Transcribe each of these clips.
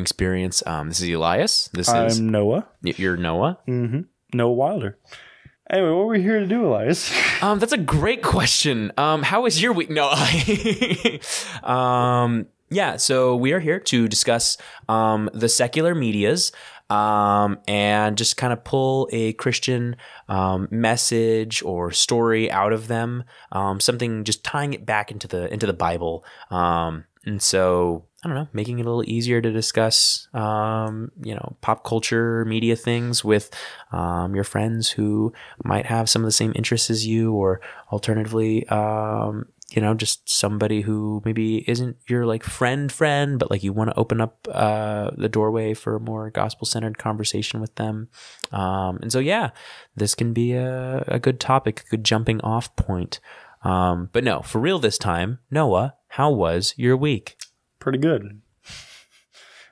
experience. Um, this is Elias. This is I'm Noah. y- you're Noah. Mm-hmm. Noah Wilder. Anyway, what are we here to do, Elias? Um, that's a great question. Um, how was your week? No, um, yeah. So we are here to discuss um the secular medias. Um, and just kind of pull a Christian um, message or story out of them, um, something just tying it back into the into the Bible. Um, and so I don't know, making it a little easier to discuss, um, you know, pop culture media things with um, your friends who might have some of the same interests as you, or alternatively, um, you know, just somebody who maybe isn't your like friend friend, but like you want to open up uh, the doorway for a more gospel centered conversation with them. Um, and so, yeah, this can be a, a good topic, a good jumping off point. Um, but no, for real this time, Noah, how was your week? Pretty good.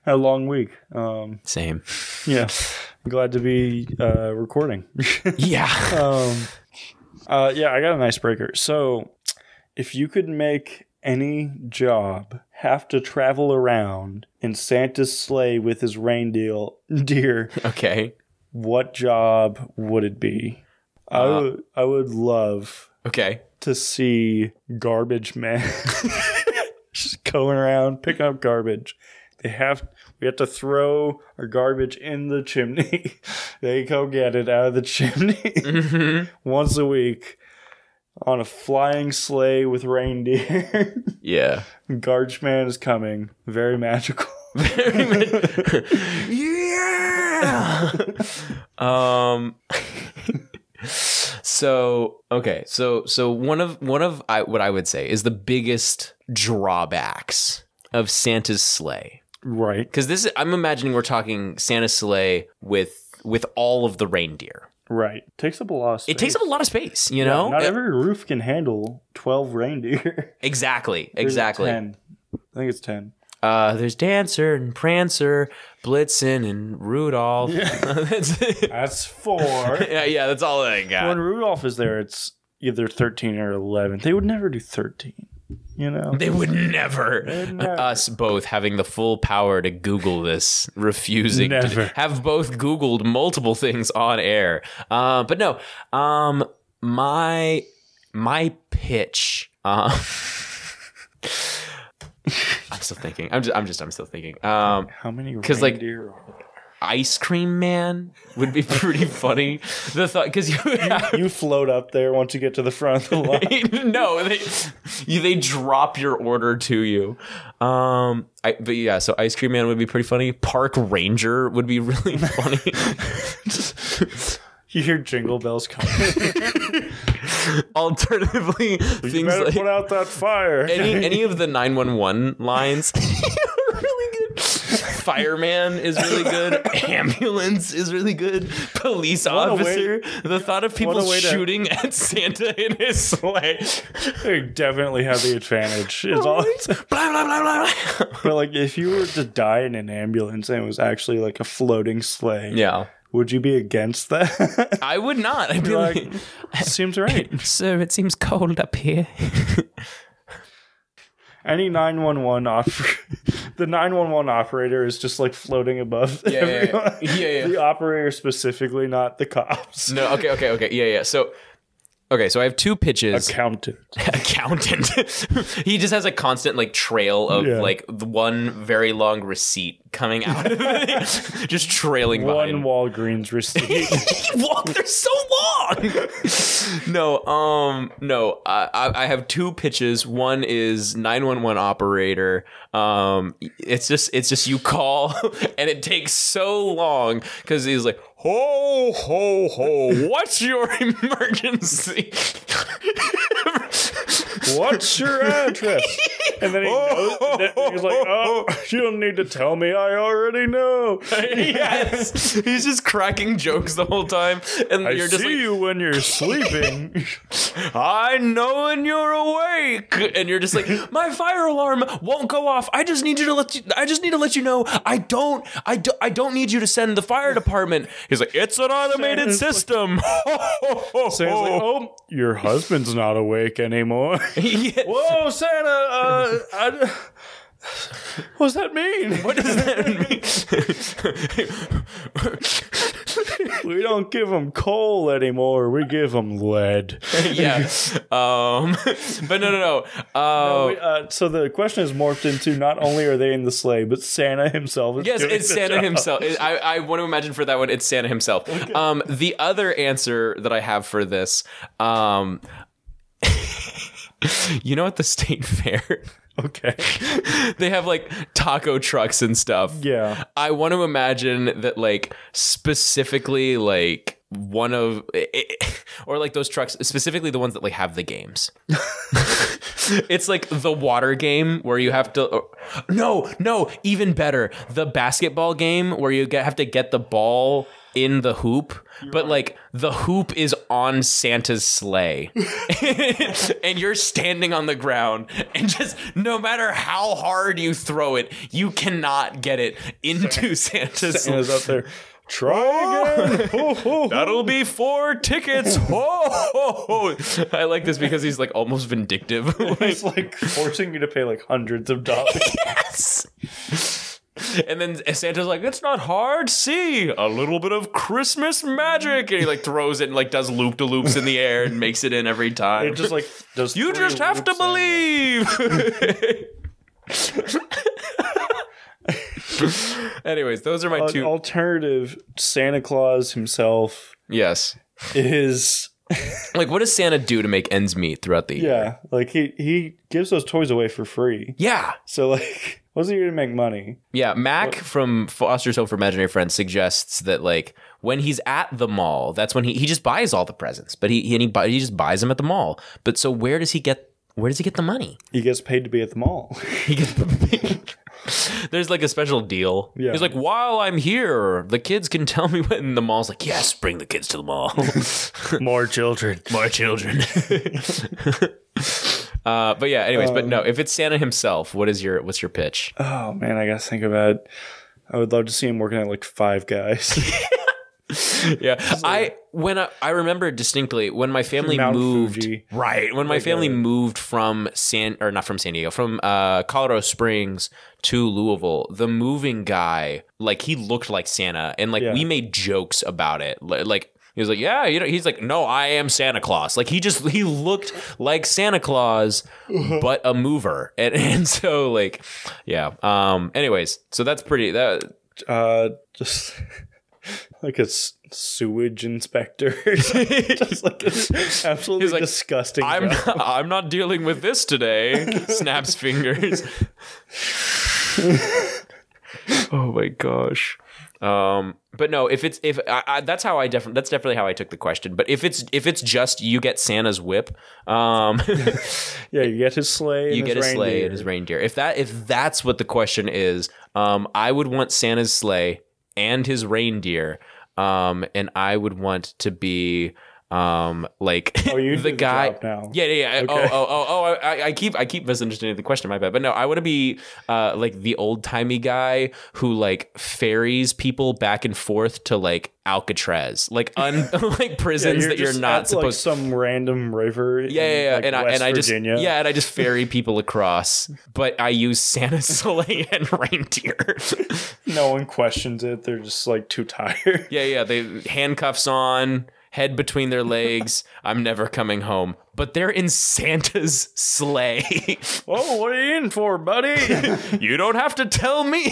Had a long week. Um, Same. yeah, glad to be uh, recording. Yeah. um, uh, yeah, I got an icebreaker. So, if you could make any job have to travel around in Santa's sleigh with his reindeer, deer, okay. what job would it be? I Uh, would, I would love Okay. to see garbage man just going around picking up garbage. They have we have to throw our garbage in the chimney. they go get it out of the chimney hmm once a week on a flying sleigh with reindeer. Yeah. garbage man is coming. Very magical. Very ma- yeah. um. So okay, so so one of one of I, what I would say is the biggest drawbacks of Santa's sleigh right. because this is, I'm imagining we're talking Santa's sleigh with with all of the reindeer. Right. Takes up a lot of space. It takes up a lot of space, you Yeah, know. Not Uh, every roof can handle 12 reindeer. exactly, exactly. 10. I think it's 10. Uh, there's Dancer and Prancer, Blitzen and Rudolph. That's. That's four. yeah, yeah, that's all I got. when Rudolph is there, it's either 13 or 11. They would never do 13, you know? They would never. Never. Us both having the full power to Google this, refusing Never. to have both Googled multiple things on air. Uh, but no, um, my my pitch. Um, I'm still thinking. I'm just. I'm just. I'm still thinking. Um, How many 'Cause, like, ice cream man would be pretty funny. The thought because you. there? You float up there once you get to the front of the line. no, they you, they drop your order to you. Um, I, but yeah, so Ice Cream Man would be pretty funny. Park Ranger would be really funny. You hear jingle bells coming. Alternatively, you things better like put out that fire. any any of the nine one one lines. are really good. Fireman is really good. Ambulance is really good. Police a way- officer. the thought of people way to- shooting at Santa in his sleigh. they definitely have the advantage. Is oh all. blah blah blah blah. blah. But like, if you were to die in an ambulance and it was actually like a floating sleigh, Yeah. Would you be against that? I would not. I'd be like, like, seems right. sir, it seems cold up here. Any 911 off the 911 operator is just like floating above Yeah, yeah, yeah. Yeah, yeah. The operator specifically, not the cops. no, okay, okay, okay. Yeah, yeah. So, okay, so I have two pitches. Accountant. Accountant. he just has a constant like trail of Yeah. like one very long receipt coming out of it, just trailing One behind. Walgreens receipt. he walked there so long. no, um, no. I, I I have two pitches. One is nine one one operator. Um, it's just it's just you call, and it takes so long because he's like, ho ho ho, what's your emergency? What's your address? And then he oh. knows. and then he's like, "Oh, you don't need to tell me. I already know. yes, he's just cracking jokes the whole time, and I you're just see like, you when you're sleeping. I know when you're awake, and you're just like, my fire alarm won't go off. I just need you to let you. I just need to let you know. I don't. I don't. I don't need you to send the fire department. He's like, it's an automated like- system. Santa's like, oh, your husband's not awake anymore. Yeah. Whoa, Santa! Uh, I, What does that mean? What does that mean? we don't give them coal anymore. We give them lead. yeah. Um, but no, no, no. Uh, Wait, uh, so the question is morphed into not only are they in the sleigh, but Santa himself is Yes, it's Santa job. himself. I, I want to imagine for that one, it's Santa himself. Um, the other answer that I have for this, um, you know, at the state fair, Okay. they have like taco trucks and stuff. Yeah. I want to imagine that, like, specifically, like, one of, eh, eh, eh, or like those trucks, specifically the ones that like have the games. it's like the water game where you have to. Oh, no, no, even better, the basketball game where you get, have to get the ball in the hoop, but like the hoop is on Santa's sleigh, and you're standing on the ground, and just no matter how hard you throw it, you cannot get it into Santa's sleigh. Santa's up there. Try again. That'll be four tickets. Ho. I like this because he's like almost vindictive. He's like forcing you to pay like hundreds of dollars. yes. And then Santa's like, it's not hard. See, a little bit of Christmas magic. And he like throws it and like does loop de loops in the air and makes it in every time. It just like does. you just have to believe. Anyways, those are my An two. alternative Santa Claus himself yes. is Like, what does Santa do to make ends meet throughout the year? yeah, like he he gives those toys away for free. Yeah. So like, what's he gonna make money? Yeah, Mac from Foster's Home for Imaginary Friends suggests that like when he's at the mall, that's when he, he just buys all the presents, but he he, and he, buy, he just buys them at the mall. But so where does he get where does he get the money? He gets paid to be at the mall. He gets There's like a special deal. Yeah. He's like, while I'm here, the kids can tell me when the mall's like, yes, bring the kids to the mall. More children. More children. Uh, but yeah, anyways, but no, if it's Santa himself, what is your what's your pitch? Oh man, I gotta think about. It. I would love to see him working at like Five Guys. yeah i when I, I remember distinctly when my family Mount moved Fuji. right when my family uh, moved from san or not from san diego from uh colorado springs to louisville the moving guy like he looked like santa and like Yeah. we made jokes about it like he was like, yeah, you know, he's like, no, I am Santa Claus. Like he just he looked like Santa Claus, but a mover, and and so like, yeah. Um. Anyways, so that's pretty. That uh, just like a s- sewage inspector, just like a absolutely He's like, disgusting. I'm job. not, I'm not dealing with this today. Snaps fingers. oh my gosh. Um, but no, if it's if I, I, that's how I definitely that's definitely how I took the question. But if it's if it's just you get Santa's whip, um, yeah, you get his sleigh. And you his get a sleigh and his reindeer. If that if that's what the question is, um, I would want Santa's sleigh and his reindeer, um, and I would want to be um like Oh, you the guy now. yeah yeah, yeah. Okay. oh oh oh oh I, I keep i keep misunderstanding the question my bad but no i want to be uh like the old-timey guy who like ferries people back and forth to like alcatraz like un like Yeah, prisons that you're not at, supposed like some random river. yeah, yeah, yeah. like, and I West and I just yeah, and I just ferry people across, but I use Santa's sleigh and reindeer. no one questions it. They're just like too tired. yeah, yeah. They handcuffs on, head between their legs. I'm never coming home, but they're in Santa's sleigh. oh, what are you in for, buddy? you don't have to tell me.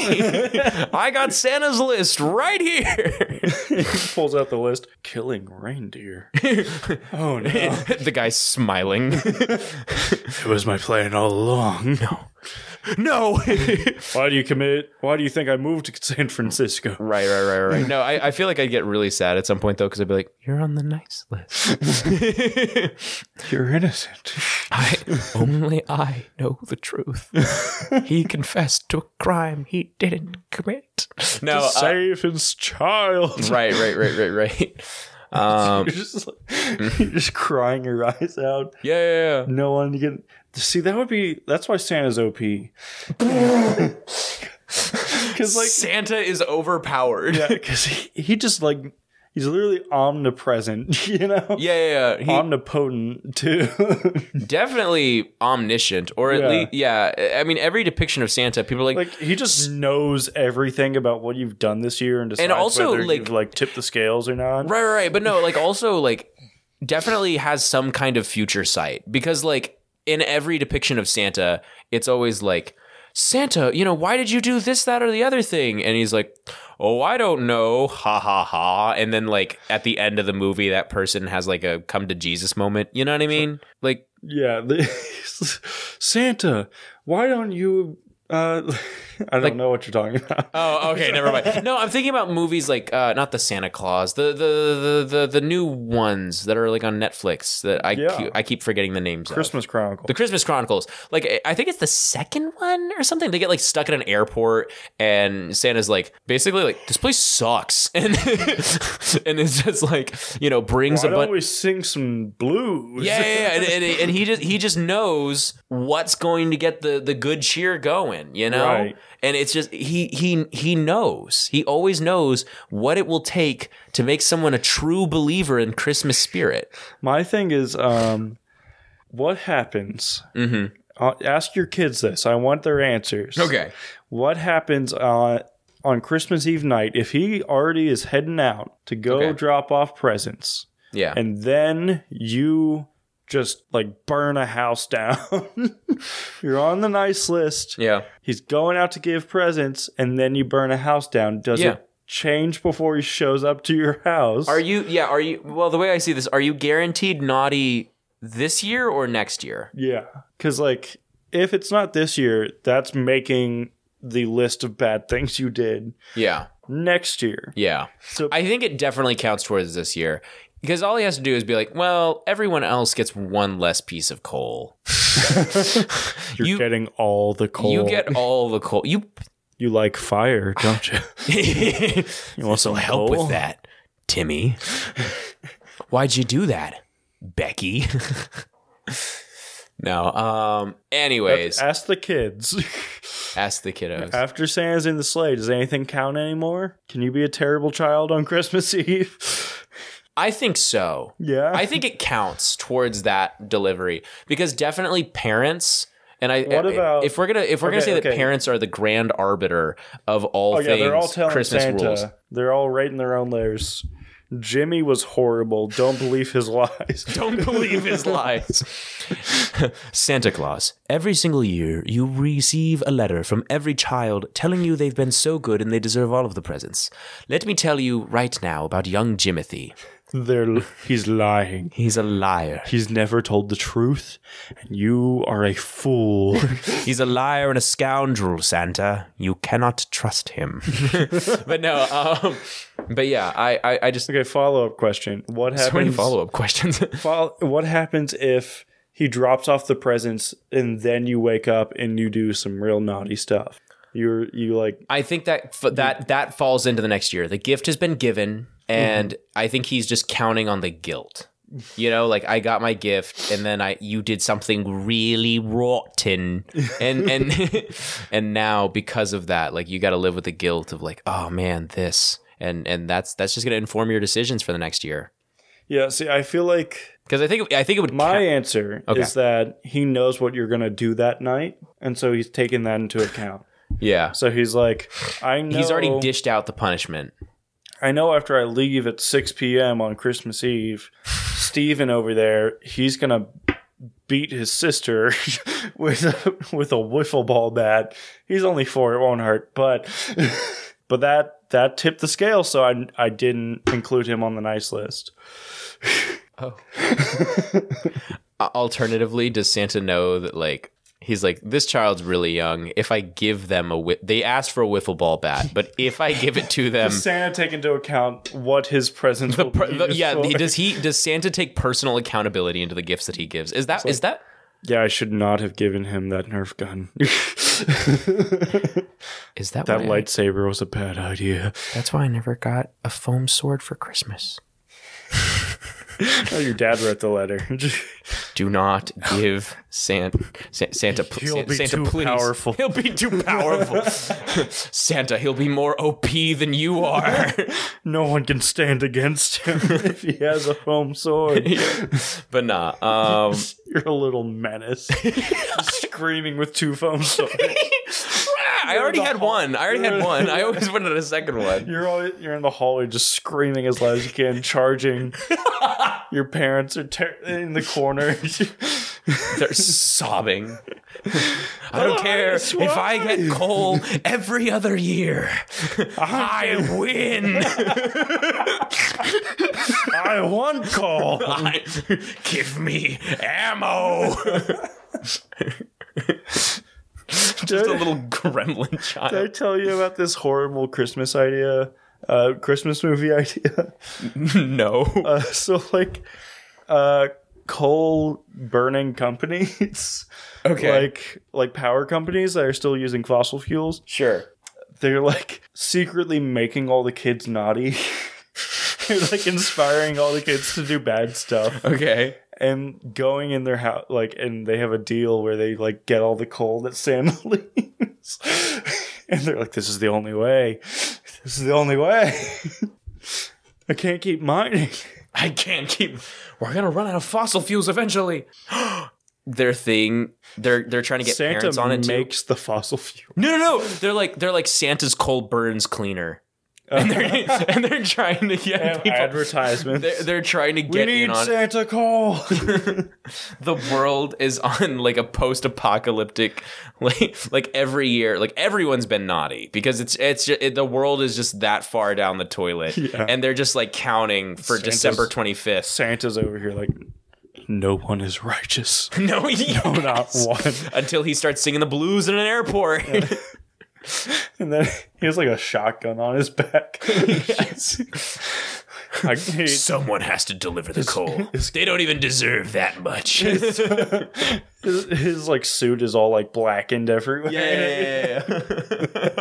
I got Santa's list right here. he pulls out the list. Killing reindeer. oh no! the guy's smiling. It was my plan all along. no. Why do you commit? Why do you think I moved to San Francisco? Right, right, right, right. No, I, I feel like I'd get really sad at some point though, because I'd be like, "You're on the nice list." You're innocent. I only I know the truth. he confessed to a crime he didn't commit. No, uh, Save his child. right, right, right, right, right. Um, You're just, like, you're just crying your eyes out. yeah, yeah, yeah. No one to get. See, that would be. That's why Santa's OP. Because like, Santa is overpowered. yeah, because he, he just like he's literally omnipresent, you know? Yeah, yeah, yeah. He, Omnipotent too. definitely omniscient or at Yeah. least yeah i mean every depiction of santa people are like, like he just knows everything about what you've done this year and decides also, whether like- you've like tipped the scales or not. right right right but no like also like definitely has some kind of future sight because like in every depiction of santa it's always like santa you know why did you do this that or the other thing and he's like oh i don't know. Ha ha ha. And then like at the end of the movie that person has like a come to jesus moment. You know what i mean? Like Yeah, Santa, why don't you? Uh, I don't know what you're talking about. Oh, okay, never mind. No, I'm thinking about movies like uh, not the Santa Claus, the, the the the the new ones that are like on Netflix that I Yeah. keep, I keep forgetting the names. of. Christmas Chronicle. The Christmas Chronicles. Like I- think it's the second one or something. They get like stuck at an airport and Santa's like basically like this place sucks and and it's just like you know brings Why a bunch. we sing some blues? Yeah, yeah, yeah. And, and, and he just he just knows what's going to get the the good cheer going, you know. Right. And it's just he he he knows. He always knows what it will take to make someone a true believer in Christmas spirit. My thing is, um, what happens? Mm-hmm. Uh, ask your kids this. I want their answers. Okay. What happens on on Christmas Eve night if he already is heading out to go Okay. drop off presents, Yeah. and then you just like burn a house down? You're on the nice list. yeah. He's going out to give presents, and then you burn a house down. Does Yeah. it change before he shows up to your house? Are you? Yeah. Are you? Well, the way I see this, are you guaranteed naughty this year or next year? Yeah, because like if it's not this year, that's making the list of bad things you did Yeah. Next year. Yeah. So I think it definitely counts towards this year because all he has to do is be like, well, everyone else gets one less piece of coal. you're you- getting all the coal. You get all the coal. You you like fire, don't you? You want some help coal? with that, Timmy. Why'd you do that, Becky? no. Um. Anyways, Ask the kids. ask the kiddos. After Santa's in the sleigh, does anything count anymore? Can you be a terrible child on Christmas Eve? I think so. yeah. I think it counts towards that delivery because definitely parents. And I, What about- if we're gonna if we're gonna Okay, say that parents are the grand arbiter of all oh yeah, things they're all telling Christmas Santa. rules, They're all writing their own letters. Jimmy was horrible. Don't believe his lies. Don't believe his lies. Santa Claus. Every single year, you receive a letter from every child telling you they've been so good and they deserve all of the presents. Let me tell you right now about young Jimothy. They're, he's lying. He's a liar. He's never told the truth, and you are a fool. He's a liar and a scoundrel, Santa. You cannot trust him. but no, um, but yeah, I, I, I just okay, follow up question. What happens? so many follow up questions. fol- what happens if he drops off the presents and then you wake up and you do some real naughty stuff? You're you like I think that f- that that falls into the next year. The gift has been given, mm-hmm. and I think he's just counting on the guilt. You know, like I got my gift, and then I you did something really rotten, and and and now because of that, like you got to live with the guilt of like, oh man, this, and and that's that's just gonna inform your decisions for the next year. yeah. See, I feel like Because I think I think it would my count- answer Okay. is that he knows what you're gonna do that night, and so he's taking that into account. yeah. So he's like, I know He's already dished out the punishment. I know after I leave at 6 p.m. on Christmas Eve, Steven over there, he's going to beat his sister with a, with a wiffle ball bat. He's only 4, it won't hurt, but but that that tipped the scale so I I didn't include him on the nice list. Oh. Alternatively, does Santa know that like he's like this child's really young? If I give them a wi- they asked for a wiffle ball bat, but if I give it to them, Does Santa take into account what his per- the- yeah, for? does he does Santa take personal accountability into the gifts that he gives? Is that is that Yeah, I should not have given him that Nerf gun. is that that why I- lightsaber was a bad idea. that's why I never got a foam sword for Christmas. Oh, your dad wrote the letter. Do not give Santa. Santa, pl- He'll San- be Santa, too please. powerful. He'll be too powerful. Santa, he'll be more OP than you are. No one can stand against him if he has a foam sword. but nah. Um, You're a little menace. Screaming with two foam swords. I already had hall- one. I already had one. I always wanted a second one. You're always, you're in the hallway just screaming as loud as you can, charging. Your parents are ter- in the corner. They're sobbing. I don't care if I get coal every other year. I win. I want call. I- give me ammo. Just a little gremlin child. Did I tell you about this horrible Christmas idea? Uh, Christmas movie idea. No. Uh, so like, uh, coal burning companies, Okay. like like power companies that are still using fossil fuels. Sure. They're like secretly making all the kids naughty. They're like inspiring all the kids to do bad stuff Okay. and going in their house like and they have a deal where they like get all the coal that Santa leaves. and they're like, This is the only way. This is the only way. I can't keep mining. I can't keep. We're gonna run out of fossil fuels eventually. Their thing. They're they're trying to get Santa parents on it too. makes the fossil fuel. No, no, no. They're like they're like Santa's coal burns cleaner, and they're and they're trying to get people. advertisements. They're, they're trying to we get need in on Santa coal. the world is on like a post-apocalyptic like like every year like everyone's been naughty because it's it's just, it, the world is just that far down the toilet Yeah. and they're just like counting for Santa's- December 25th. Santa's over here like no one is righteous. No, yes. No, not one. Until he starts singing the blues in an airport. And then he has like a shotgun on his back. I, he, Someone has to deliver the coal. They don't even deserve that much. his, his like suit is all like blackened everywhere. Yeah,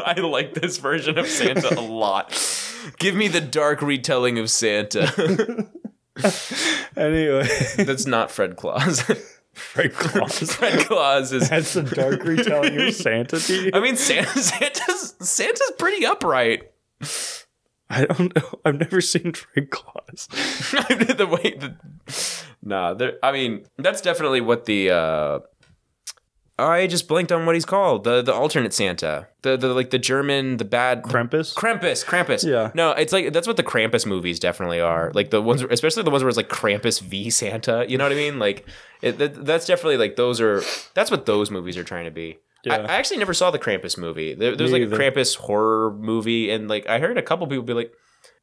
I like this version of Santa a lot. Give me the dark retelling of Santa. Anyway, That's not Fred Claus. Fred Claus. Fred Claus is. That's the dark retelling of Santa to. I mean, Santa, Santa's Santa's pretty upright. I don't know. I've never seen Fred Claus. the way that, nah, there. I mean, that's definitely what the. uh I just blinked on what he's called. The the alternate Santa. The the like the German, the bad Krampus. Krampus, Krampus. Yeah. No, it's like that's what the Krampus movies definitely are. Like the ones, especially the ones where it's like Krampus v Santa. You know what I mean? Like it, that, that's definitely like those are. That's what those movies are trying to be. I, Yeah. I actually never saw the Krampus movie. There, there's like a either. Krampus horror movie, and like I heard a couple people be like,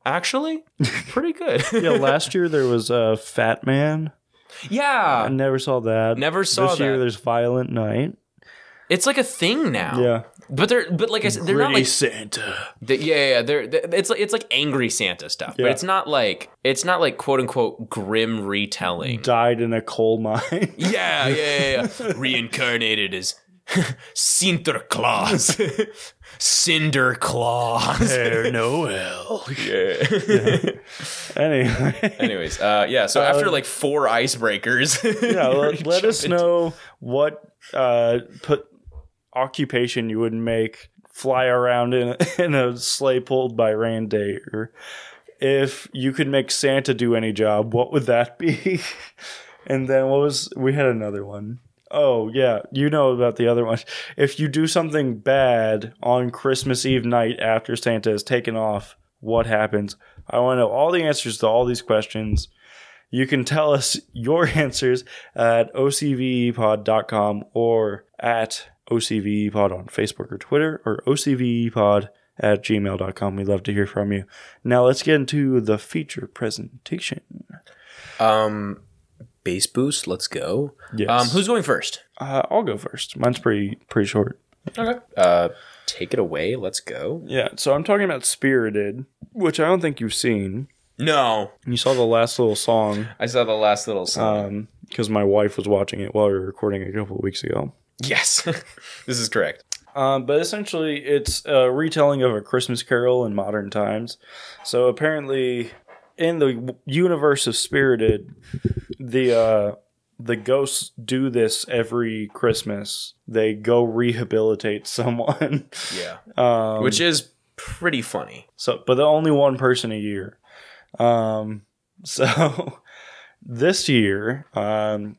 actually, pretty good. yeah, last year there was a uh, Fat Man. I never saw that. Never saw this year that. there's Violent Night. It's like a thing now. Yeah. But they're but like I said, they're not like Santa. The, yeah, yeah, yeah, they're, they it's like it's like angry Santa stuff, Yeah. but it's not like it's not like quote unquote grim retelling. Died in a coal mine. yeah, yeah, yeah, yeah. reincarnated as Sinterklaas, Cinder Claus. Père Noel. yeah. Anyway. Anyways, uh, yeah. So after like four icebreakers, yeah, let, let us into- know what uh, put occupation you would make fly around in in a sleigh pulled by reindeer. If you could make Santa do any job, what would that be? and then what was we had another one. Oh yeah, you know about the other one. If you do something bad on Christmas Eve night after Santa has taken off, what happens? I want to know all the answers to all these questions. You can tell us your answers at ocvpod.com or at ocvpod on Facebook or Twitter or ocvpod at gmail.com. We'd love to hear from you. Now let's get into the feature presentation. um, bass boost. Let's go. Yes. Um, who's going first? Uh, I'll go first. Mine's pretty pretty short. Okay. Uh, take it away. Let's go. Yeah, so I'm talking about Spirited, which I don't think you've seen. No, You saw the last little song I saw the last little song. because my wife was watching it while we were recording a couple of weeks ago. yes, this is correct. Um, but essentially, it's a retelling of a Christmas Carol in modern times. So apparently, in the universe of Spirited, the uh, the ghosts do this every Christmas. They go rehabilitate someone. Yeah. Um, Which is pretty funny. so, but they're only one person a year. Um, so this year, um,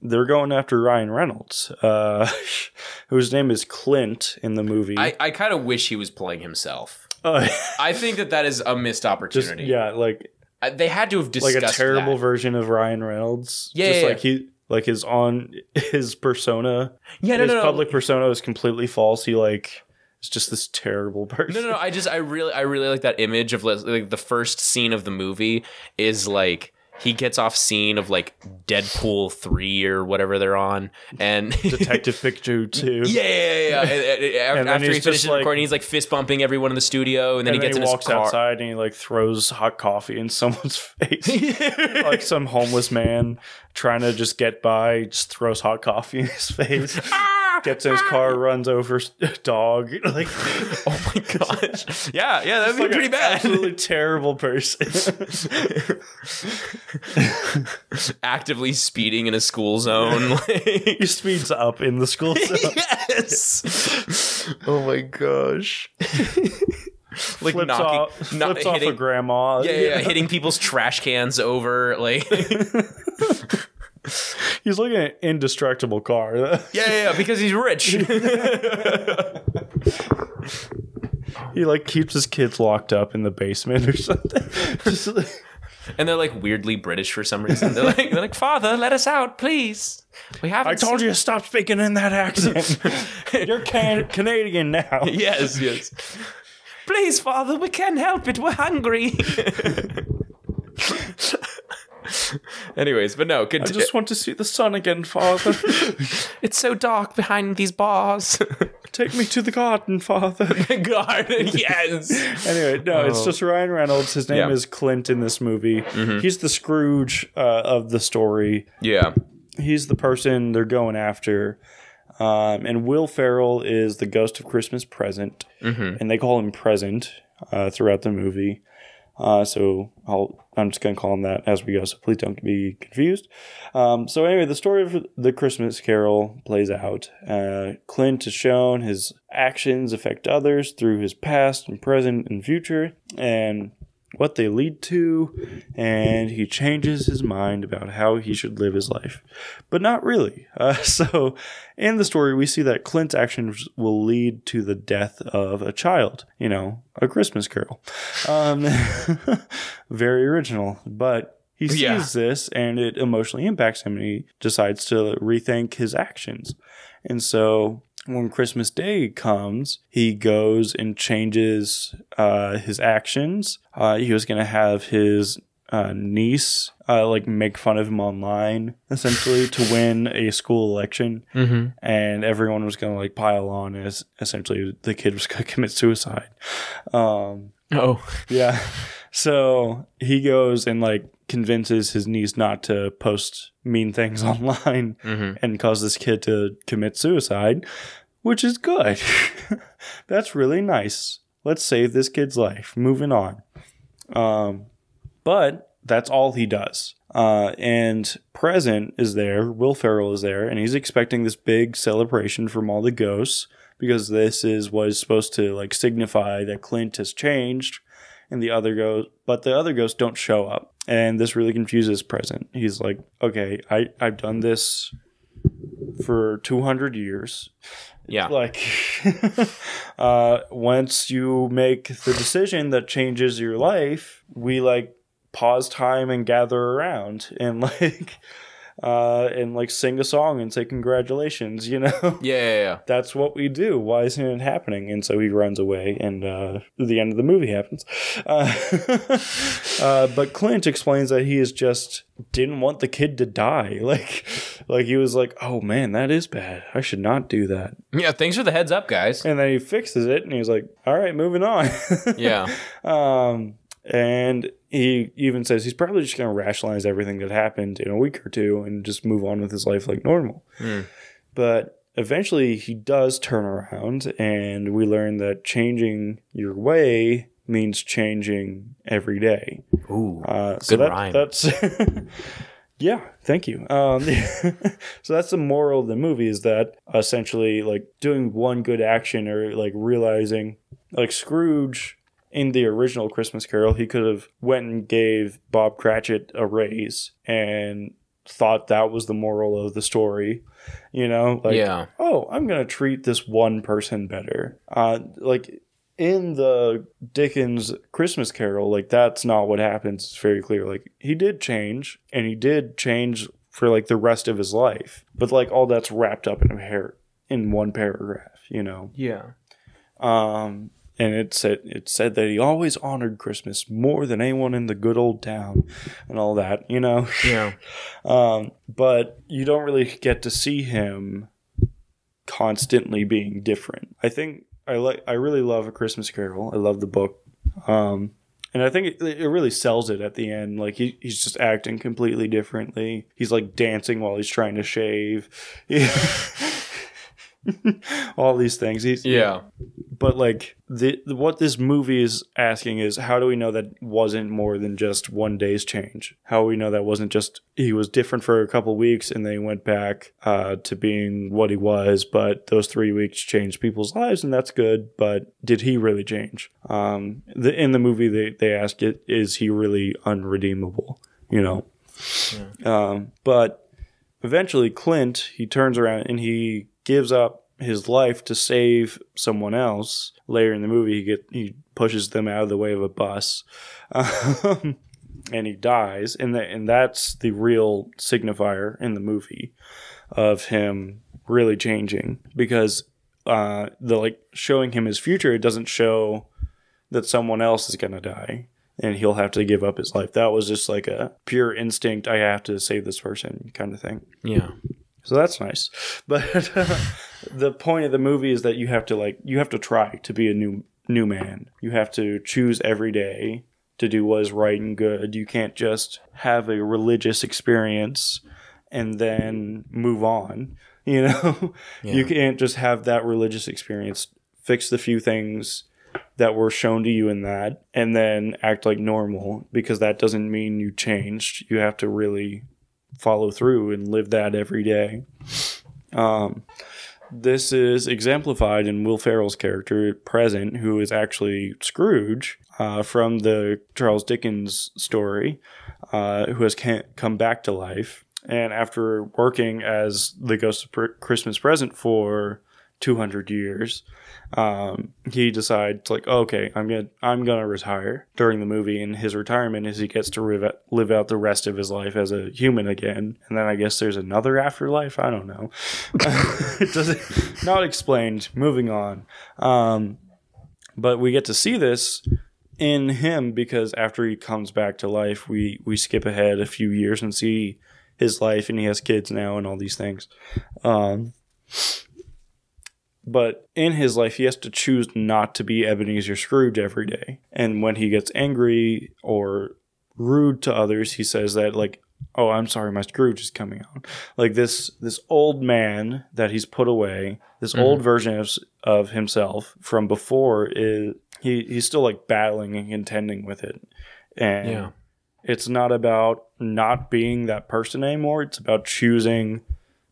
they're going after Ryan Reynolds, uh, whose name is Clint in the movie. I, I kind of wish he was playing himself. Uh, I think that that is a missed just opportunity. yeah, like Uh, they had to have discussed like a terrible that. version of Ryan Reynolds. Yeah, just yeah, like he like his on his persona. Yeah, no, his no, no. public persona is completely false. He like is just this terrible person. No, no, no. I just, I really, I really like that image of like the first scene of the movie is like he gets off scene of like Deadpool three or whatever they're on, and Detective Pikachu too. Yeah, yeah, yeah. yeah. And- and- And after after he finishes like- recording, he's like fist bumping everyone in the studio, and then And he then gets he in walks his car. outside and he like throws hot coffee in someone's face. like some homeless man trying to just get by, just throws hot coffee in his face. Ah! Gets in his car, ah. runs over dog. Like, Oh my gosh! Yeah, yeah, that'd be like pretty bad. Absolutely terrible person. Actively speeding in a school zone. like- he speeds up in the school zone. yes. Oh my gosh. like flips knocking, off, not flips off hitting, a grandma. yeah, yeah, yeah, hitting people's trash cans over. Like, He's like an indestructible car. yeah, yeah, because he's rich. he like keeps his kids locked up in the basement or something. Just like- and they're like weirdly British for some reason. They're like, they're like, Father, let us out, please. We haven't. I told you to stop speaking in that accent. You're can- Canadian now. Yes, yes. Please, Father, we can't help it. We're hungry. Anyways, but no, I just want to see the sun again, Father. it's so dark behind these bars. Take me to the garden, Father. The garden, yes. Anyway, no, it's Oh. just Ryan Reynolds. His name Yeah. is Clint in this movie. He's the Scrooge uh, of the story. Yeah. he's the person they're going after. Um, and Will Ferrell is the ghost of Christmas Present, and they call him Present uh, throughout the movie. Uh, so I'll, I'm just going to call him that as we go. So please don't be confused. Um, so anyway, the story of the Christmas Carol plays out. Uh, Clint is shown his actions affect others through his past and present and future, and what they lead to, and he changes his mind about how he should live his life. But not really. Uh, so, in the story, we see that Clint's actions will lead to the death of a child. You know, a Christmas carol. Um, very original. But he sees Yeah. this and it emotionally impacts him, and he decides to rethink his actions. And so when Christmas Day comes, he goes and changes uh, his actions. Uh, he was going to have his uh, niece uh, like make fun of him online, essentially, to win a school election, Mm-hmm. and everyone was going to like pile on as essentially the kid was going to commit suicide. Um, Oh. yeah. So he goes and like convinces his niece not to post mean things online Mm-hmm. and cause this kid to commit suicide, which is good. That's really nice. Let's save this kid's life. Moving on. Um, but that's all he does. Uh, and present is there. Will Ferrell is there, and he's expecting this big celebration from all the ghosts because this is what is supposed to like signify that Clint has changed, and the other ghost, but the other ghosts don't show up, and this really confuses present. He's like, okay, I I've done this for two hundred years Yeah. like uh once you make the decision that changes your life we like pause time and gather around and like uh and like sing a song and say congratulations you know? Yeah, yeah, yeah. that's what we do. Why isn't it happening? And so he runs away and uh the end of the movie happens. Uh, uh but clint explains that he is just didn't want the kid to die. Like like he was like oh man that is bad. I should not do that. Yeah, thanks for the heads up, guys. and then he fixes it and he's like all right moving on. Yeah. um and he even says he's probably just going to rationalize everything that happened in a week or two and just move on with his life like normal Hmm. but eventually he does turn around and we learn that changing your way means changing every day Ooh. uh, so Good that, rhyme. that's Yeah, thank you. Um, so that's the moral of the movie is that essentially, like doing one good action or like realizing, like Scrooge in the original Christmas Carol, he could have went and gave Bob Cratchit a raise and thought that was the moral of the story. You know, like yeah. oh, I'm gonna treat this one person better. Uh, like in the Dickens Christmas Carol, like that's not what happens. It's very clear. Like he did change, and he did change for like the rest of his life. But like all that's wrapped up in a hair in one paragraph, you know. Yeah. Um, and it said it said that he always honored Christmas more than anyone in the good old town, and all that, you know. Yeah. Um, but you don't really get to see him constantly being different. I think I like I really love a Christmas Carol. I love the book. Um, and I think it, it really sells it at the end. Like he, he's just acting completely differently. He's like dancing while he's trying to shave. All these things. He's Yeah. but like the what this movie is asking is how do we know that wasn't more than just one day's change? How do we know that wasn't just he was different for a couple weeks and then he went back uh, to being what he was but those three weeks changed people's lives and that's good but did he really change? Um, the, in the movie they, they ask it is he really unredeemable? You know? Um, but eventually clint he turns around and he gives up his life to save someone else. Later in the movie, he get he pushes them out of the way of a bus, um, and he dies. And that and that's the real signifier in the movie of him really changing because uh, the like showing him his future. It doesn't show that someone else is gonna die and he'll have to give up his life. That was just like a pure instinct. I have to save this person kind of thing. Yeah. So that's nice. But uh, the point of the movie is that you have to like you have to try to be a new new man. You have to choose every day to do what is right and good. You can't just have a religious experience and then move on. You know, you can't just have that religious experience, fix the few things that were shown to you in that, and then act like normal because that doesn't mean you changed. You have to really follow through and live that every day. Um, this is exemplified in Will Ferrell's character, Present, who is actually Scrooge uh, from the Charles Dickens story, uh, who has come back to life. And after working as the Ghost of Christmas Present for 200 years, um, he decides like, okay, I'm gonna I'm gonna retire during the movie, and his retirement is he gets to live out, live out the rest of his life as a human again, and then I guess there's another afterlife. I don't know. it doesn't not explained. Moving on, um, but we get to see this in him because after he comes back to life, we we skip ahead a few years and see his life, and he has kids now and all these things. Um, but in his life, he has to choose not to be Ebenezer Scrooge every day. And when he gets angry or rude to others, he says that like, "Oh, I'm sorry, my Scrooge is coming on." Like this this old man that he's put away, this mm-hmm. old version of, of himself from before is he he's still like battling and contending with it. And Yeah. it's not about not being that person anymore. It's about choosing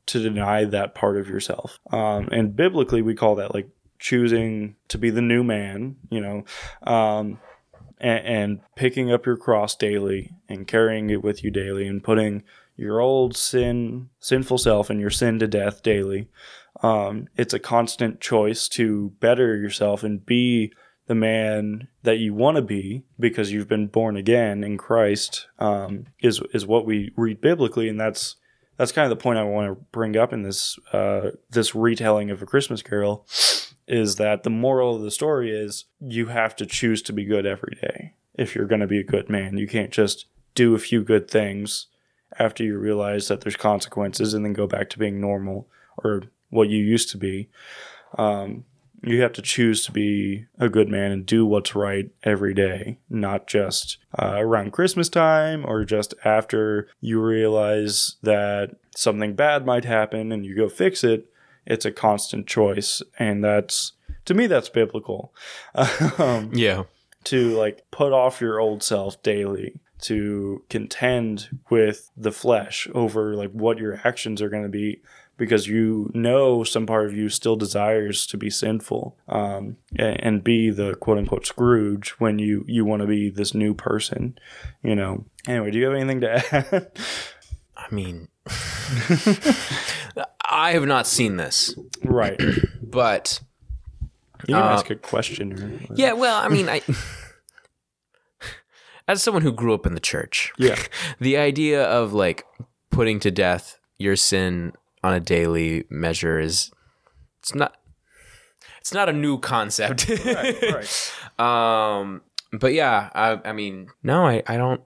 to deny that part of yourself. Um, and biblically, we call that like choosing to be the new man, you know, um, and, and picking up your cross daily and carrying it with you daily and putting your old sin, sinful self and your sin to death daily. Um, it's a constant choice to better yourself and be the man that you want to be because you've been born again in Christ um, is is what we read biblically, and that's that's kind of the point I want to bring up in this uh, this retelling of a Christmas Carol is that the moral of the story is you have to choose to be good every day if you're going to be a good man. You can't just do a few good things after you realize that there's consequences and then go back to being normal or what you used to be. Um, you have to choose to be a good man and do what's right every day, not just uh, around Christmas time or just after you realize that something bad might happen and you go fix it. It's a constant choice, and that's to me that's biblical. um, Yeah. to like put off your old self daily to contend with the flesh over like what your actions are going to be because you know some part of you still desires to be sinful um, and, and be the quote unquote Scrooge when you you want to be this new person, you know. Anyway, do you have anything to add? I mean, I have not seen this, right. but You can Uh, ask a question. Yeah, well, I mean, I. As someone who grew up in the church, Yeah. the idea of like putting to death your sin on a daily measure is it's not it's not a new concept. right. Um, but yeah, I, I mean, no, I, I don't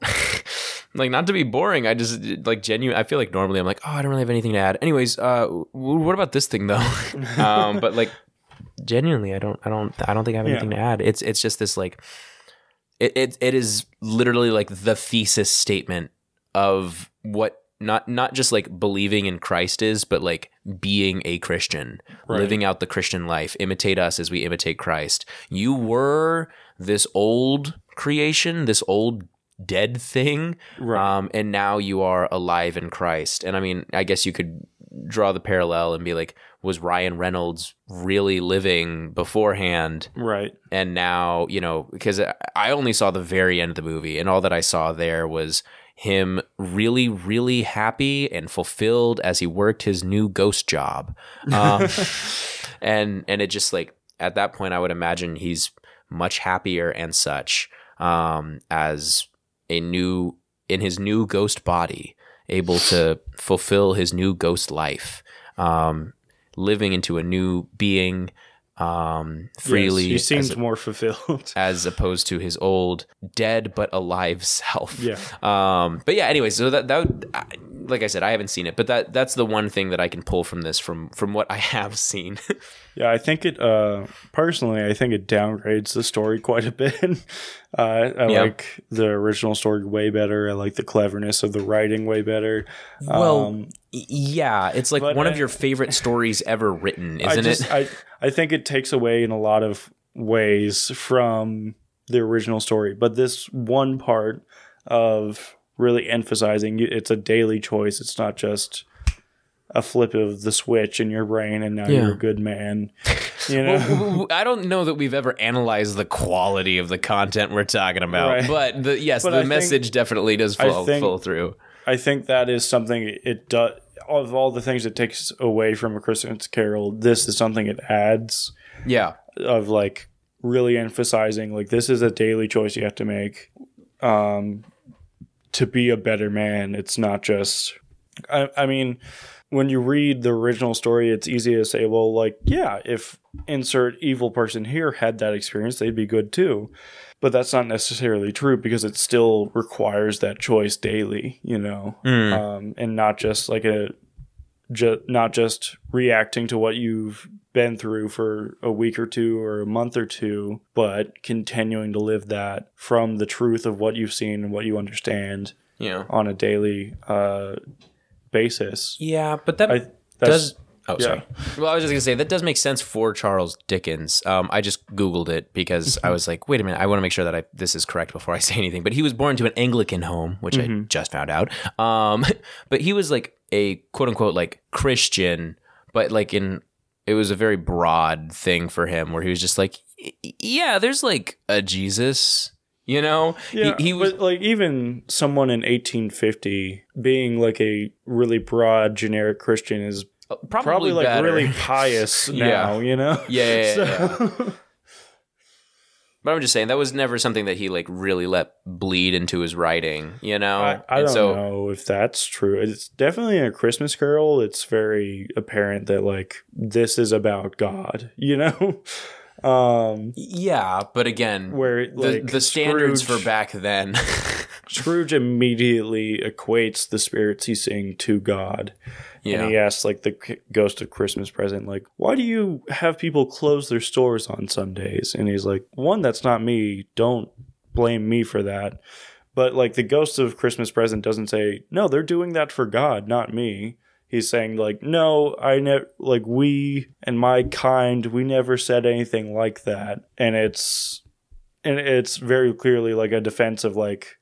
like not to be boring. I just like genuine. I feel like normally I'm like, oh, I don't really have anything to add. Anyways, uh, w- what about this thing though? um, but like genuinely, I don't, I don't, I don't think I have Yeah. anything to add. It's, it's just this like, it, it, it is literally like the thesis statement of what not not just like believing in Christ is, but like being a Christian, Right. living out the Christian life. Imitate us as we imitate Christ. You were this old creation, this old dead thing, Right. um, and now you are alive in Christ. And I mean, I guess you could draw the parallel and be like, was Ryan Reynolds really living beforehand? right. and now you know because i only saw the very end of the movie and all that i saw there was him really really happy and fulfilled as he worked his new ghost job. Um, and and it just like at that point i would imagine he's much happier and such um, as a new in his new ghost body able to fulfill his new ghost life um, living into a new being um, freely Yes, he seems more fulfilled. as opposed to his old dead but alive self. Yeah. Um. But yeah. Anyway, so that that would, like I said, I haven't seen it, but that that's the one thing that I can pull from this from from what I have seen. Yeah, I think it. Uh, personally, I think it downgrades the story quite a bit. uh, I Yeah. like the original story way better. I like the cleverness of the writing way better. Well, um, yeah, it's like one I- of your favorite stories ever written, isn't just, it? I I think it takes away in a lot of ways from the original story, but this one part of really emphasizing it's a daily choice. It's not just a flip of the switch in your brain and now Yeah. you're a good man. You know. Well, I don't know that we've ever analyzed the quality of the content we're talking about, Right. but the, yes, But the I think- message definitely does fall, think- through. I think that is something it does. Of all the things it takes away from a Christmas Carol, this is something it adds Yeah, of like really emphasizing like this is a daily choice you have to make um, to be a better man. It's not just. I, I mean, when you read the original story, it's easy to say, well, like, yeah, if insert evil person here had that experience, they'd be good too. But that's not necessarily true because it still requires that choice daily, you know, Mm. um, and not just like a, ju- not just reacting to what you've been through for a week or two or a month or two, but continuing to live that from the truth of what you've seen and what you understand you know. on a daily uh, basis. Yeah, but that I that's, does. Oh, yeah. sorry. Well, I was just gonna say that does make sense for Charles Dickens. Um, I just googled it because I was like, wait a minute, I want to make sure that I this is correct before I say anything. But he was born to an Anglican home, which I just found out. Um, but he was like a quote unquote like Christian, but like in it was a very broad thing for him where he was just like, yeah, there's like a Jesus, you know. Yeah, he, he was but like even someone in 1850 being like a really broad generic Christian is probably, probably like better. really pious Yeah. now, you know? Yeah, yeah, yeah, So- But I'm just saying that was never something that he like really let bleed into his writing, you know. I, I don't so, know if that's true. It's definitely in a Christmas Carol. It's very apparent that like this is about God, you know, um, Yeah, but again, where the the standards Scrooge- for back then. Scrooge immediately equates the spirits he's seeing to God, yeah, and he asks like the ghost of Christmas present, like, "Why do you have people close their stores on Sundays?" And he's like, "One, that's not me. Don't blame me for that." But like the ghost of Christmas present doesn't say, "No, they're doing that for God, not me." He's saying like, "No, I never like we and my kind, we never said anything like that." And it's and it's very clearly like a defense of like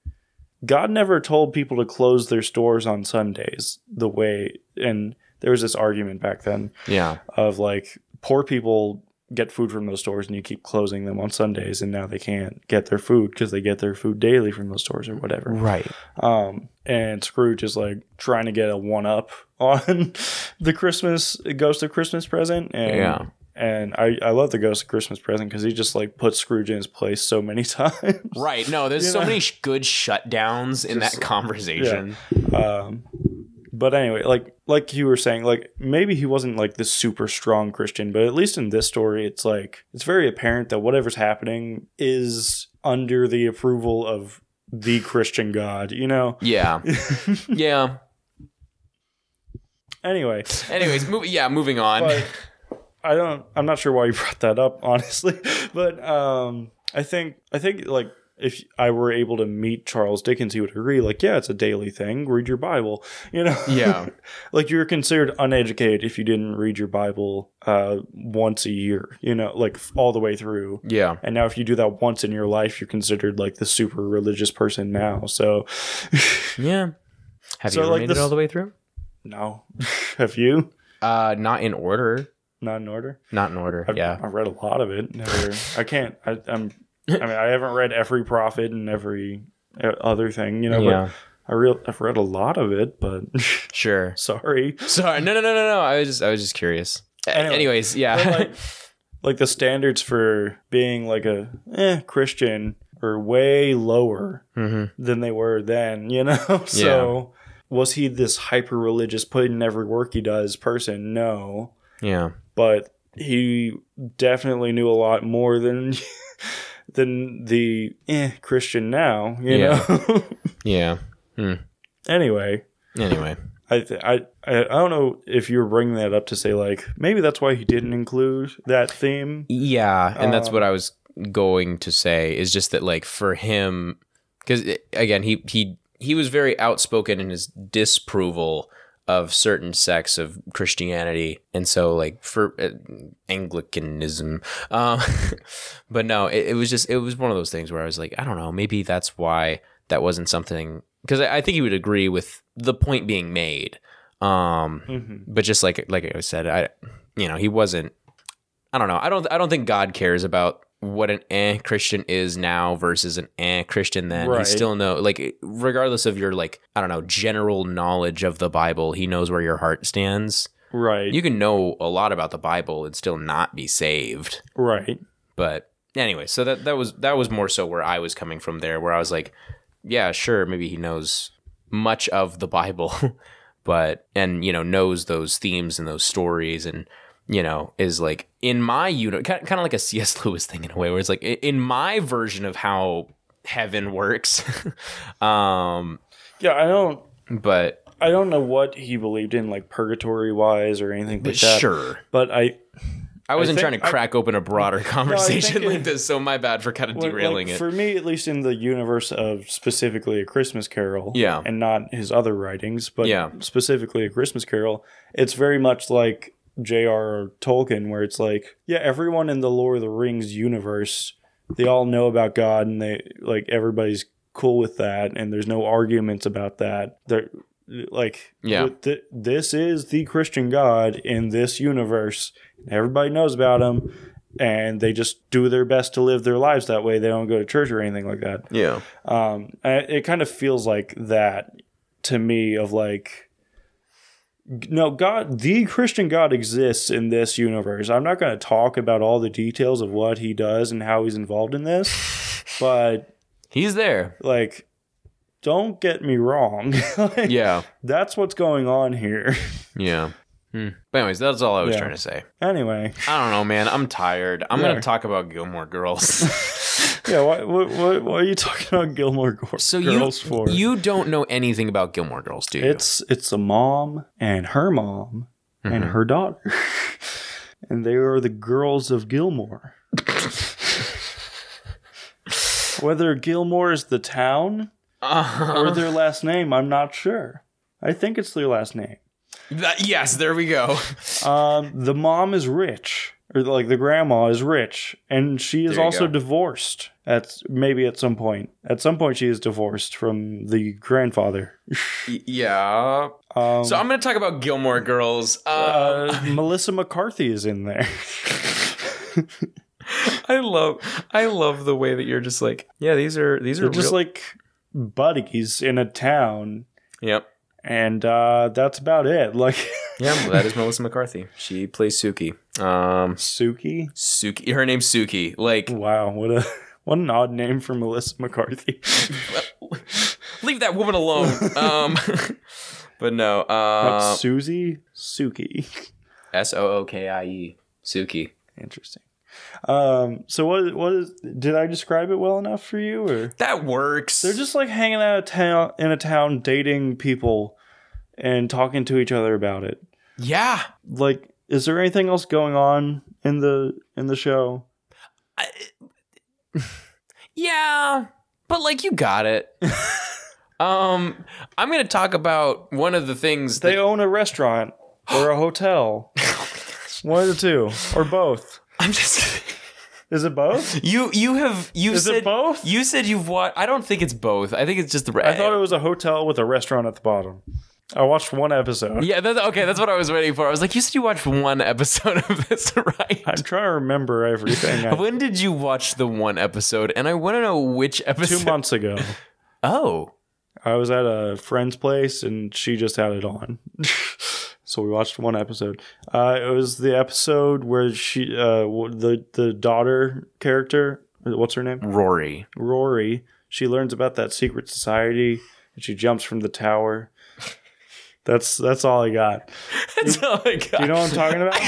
God never told people to close their stores on Sundays the way, and there was this argument back then Yeah. of like poor people get food from those stores and you keep closing them on Sundays and now they can't get their food because they get their food daily from those stores or whatever. Right. Um, and Scrooge is like trying to get a one up on the Christmas Ghost of Christmas present. And, Yeah. And I, I love the Ghost of Christmas present because he just like puts Scrooge in his place so many times. Right. No, there's You so know? many sh- good shutdowns in Just- that conversation. Um, but anyway, like like you were saying, like maybe he wasn't like this super strong Christian, but at least in this story, it's like it's very apparent that whatever's happening is under the approval of the Christian God. You know. Yeah. Yeah. Anyway, Anyways, move, yeah, moving on. but I don't. I'm not sure why you brought that up, honestly. But um, I think I think like if I were able to meet Charles Dickens, he would agree. Like, yeah, it's a daily thing. Read your Bible. You know. Yeah. like you're considered uneducated if you didn't read your Bible uh, once a year. You know, like all the way through. yeah. And now, if you do that once in your life, you're considered like the super religious person now. So, Yeah. Have So, you like, made this- it all the way through? no. Have you? Uh, not in order. Not in order. Not in order. I've, yeah. I've read a lot of it. Never. I can't. I, I'm. I mean, I haven't read every prophet and every uh, other thing. You know. yeah. But I real. I've read a lot of it, but Sure. sorry. Sorry. No, no, no, no, no. I was just, I was just curious. Anyway. Anyways, yeah. Like, like the standards for being like a eh, Christian are way lower hmm than they were then, you know? so was he this hyper religious, put in every work he does person? No. Yeah. But he definitely knew a lot more than than the eh, Christian now, you Yeah. know? Yeah. anyway. Anyway. I, th- I I don't know if you're bringing that up to say like maybe that's why he didn't include that theme. Yeah, and that's Um, what I was going to say is just that like for him cuz again he he he was very outspoken in his disapproval of certain sects of Christianity and so like for uh, Anglicanism um but no it, it was just it was one of those things where I was like I don't know maybe that's why that wasn't something because I, I think he would agree with the point being made um Mm-hmm. but just like like I said, I you know he wasn't. I don't know. I don't. I don't think God cares about what an eh Christian is now versus an eh Christian then. Right. He still know like regardless of your like I don't know general knowledge of the Bible, he knows where your heart stands. Right. You can know a lot about the Bible and still not be saved. right. But anyway, so that that was that was more so where I was coming from there, where I was like, yeah, sure, maybe he knows much of the Bible, but and you know knows those themes and those stories and you know is like in my unit kind of like a cs lewis thing in a way where it's like in my version of how heaven works um Yeah, I don't but I don't know what he believed in like purgatory wise or anything like that. sure But I i wasn't think trying to I- crack open a broader conversation it- like this so my bad for kind of like, derailing it for me at least in the universe of specifically a Christmas Carol, Yeah. and not his other writings, but Yeah. specifically a Christmas Carol, it's very much like J.R.R. Tolkien, where it's like, yeah, everyone in the Lord of the Rings universe, they all know about God, and they like everybody's cool with that, and there's no arguments about that. They're like, Yeah. th- this is the Christian God in this universe. Everybody knows about him, and they just do their best to live their lives that way. They don't go to church or anything like that. yeah Um, it kind of feels like that to me of like, no, God, the Christian God exists in this universe. I'm not going to talk about all the details of what he does and how he's involved in this, but he's there like, don't get me wrong. Like, yeah That's what's going on here. Yeah. Hmm. But anyways, that's all I was Yeah. trying to say. anyway, I don't know, man. I'm tired. I'm Yeah. gonna talk about Gilmore Girls. yeah, why, what, what, what are you talking about Gilmore Girls so you for? you don't know anything about Gilmore Girls, do you? It's it's a mom and her mom and Mhm. her daughter, and they are the girls of Gilmore. Whether Gilmore is the town or Uh-huh. their last name, I'm not sure. I think it's their last name. That- yes, there we go. Um, the mom is rich, or like the grandma is rich and she is also go. divorced at maybe at some point at some point she is divorced from the grandfather yeah. um, So I'm going to talk about Gilmore Girls. Um, uh, melissa mccarthy is in there I love I love the way that you're just like, yeah, these are these are just real- like buddies in a town Yep. and uh, that's about it like Yeah, well, that is Melissa McCarthy. She plays Sookie. Um sookie Sookie her name's Sookie. Like wow what a what an odd name for melissa mccarthy leave that woman alone. um but no, Not uh susie sookie S O O K I E. Sookie. Interesting. Um, so what what is did I describe it well enough for you or That works. they're just like hanging out of town in a town dating people and talking to each other about it. Yeah. Like is there anything else going on in the in the show? I, yeah, but like you got it. um, I'm gonna talk about one of the things They that own a restaurant or a hotel. One of the two or both. I'm just Is it both? you you have you Is said it both? you said you've watched. I don't think it's both. I think it's just the. I thought it was a hotel with a restaurant at the bottom. I watched one episode. Yeah, that's, okay, that's what I was waiting for. I was like, you said you watched one episode of this, right? I'm trying to remember everything. I- when did you watch the one episode? And I want to know which episode. two months ago. Oh, I was at a friend's place and she just had it on. so we watched one episode. Uh, it was the episode where she, uh, the the daughter character, what's her name? Rory. Rory. She learns about that secret society and she jumps from the tower. That's that's all I got. That's all I got. Do you know what I'm talking about?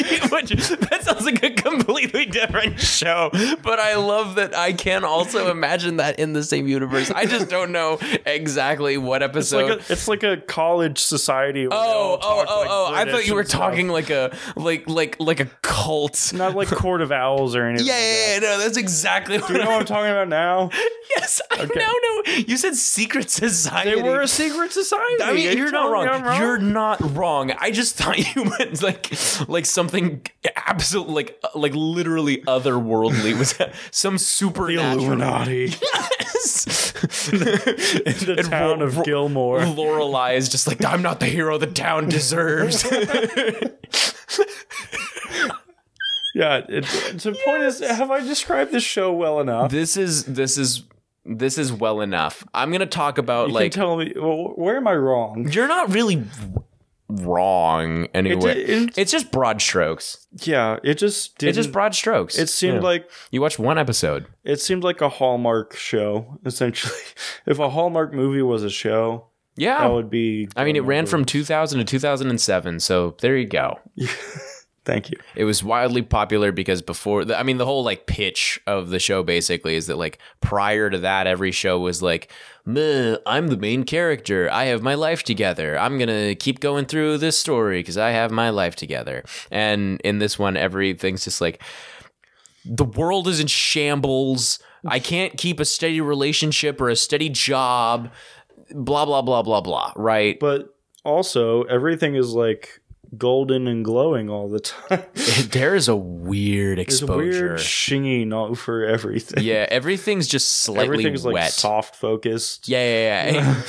I have no idea what you, that sounds like a completely different show, but I love that I can also imagine that in the same universe. I just don't know exactly what It's episode. like a, it's like a college society. where oh, oh, oh, like oh! I thought you were talking like a like like like a cult. not like Court of Owls or anything. Yeah, yeah, yeah, no, that's exactly what Do you know what I'm talking about now? Yes, I now know. You said secret society. They were a secret society. I mean, Are you you're not telling wrong. You're not wrong. I just thought you meant like like something absolute like uh, like literally otherworldly was some supernatural Illuminati. Yes. the And town Ro- of Gilmore. Lorelai is just like I'm not the hero the town deserves. Yeah, it, the point is, have I described this show well enough? this is this is this is well enough. I'm gonna talk about You like can tell me well, where am I wrong? you're not really wrong anyway. It- it- it's just broad strokes. Yeah, it just did. It's just broad strokes. It seemed Yeah. like you watched one episode. it seemed like a Hallmark show. Essentially, if a Hallmark movie was a show, Yeah. that would be. I mean, it ran from 2000 to 2007, so there you go. Thank you. It was wildly popular because before, the, I mean, the whole like pitch of the show basically is that like prior to that, every show was like, "Meh, I'm the main character. I have my life together. I'm gonna keep going through this story because I have my life together. And in this one, everything's just like, the world is in shambles. I can't keep a steady relationship or a steady job. Blah blah blah blah blah. Right? But also, everything is like golden and glowing all the time. there is a weird There's a exposure. weird shinging everything. Yeah, everything's just slightly everything's like wet. soft focused. Yeah, yeah, yeah.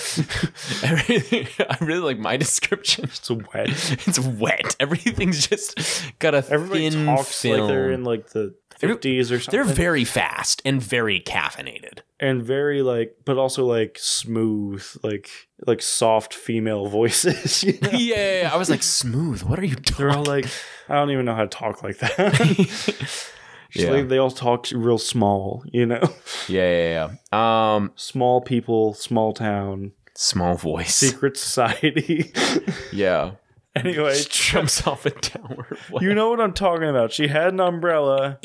Everything, I really like my description. It's wet. It's wet. Everything's just got a Everybody thin talks film. like they're in like the fifties or something. They're very fast and very caffeinated. And very like, but also like smooth, like like soft female voices. you know? yeah. I was like, smooth. What are you doing? They're all like, I don't even know how to talk like that. Yeah. like they all talk real small, you know, yeah, yeah, yeah. Um, small people, small town, small voice. secret society. Yeah. anyway, Jumps off a tower. What? you know what I'm talking about. She had an umbrella.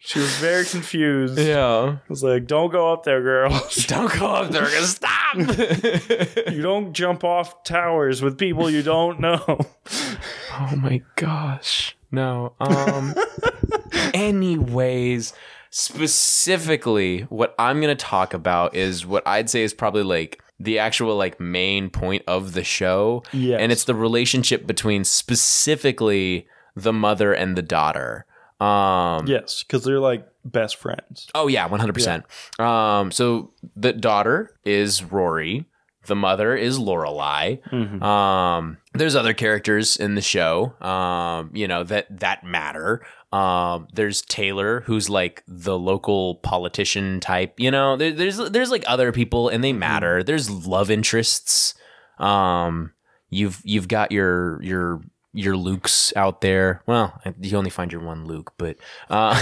She was very confused. Yeah. I was like, "Don't go up there, girl. Don't go up there. Gonna stop. you don't jump off towers with people you don't know." Oh my gosh. No. Um anyways, specifically what I'm going to talk about is what I'd say is probably like the actual like main point of the show. Yes. And it's the relationship between specifically the mother and the daughter. Um, Yes, because they're like best friends. Oh yeah, one hundred percent. Um, so the daughter is Rory. The mother is Lorelai. Mhm. Um, there's other characters in the show, um, you know that that matter. Um, there's Taylor, who's like the local politician type. You know, there, there's there's like other people, and they matter. There's love interests. Um, you've you've got your your your Lukes out there. Well, you only find your one Luke, but uh,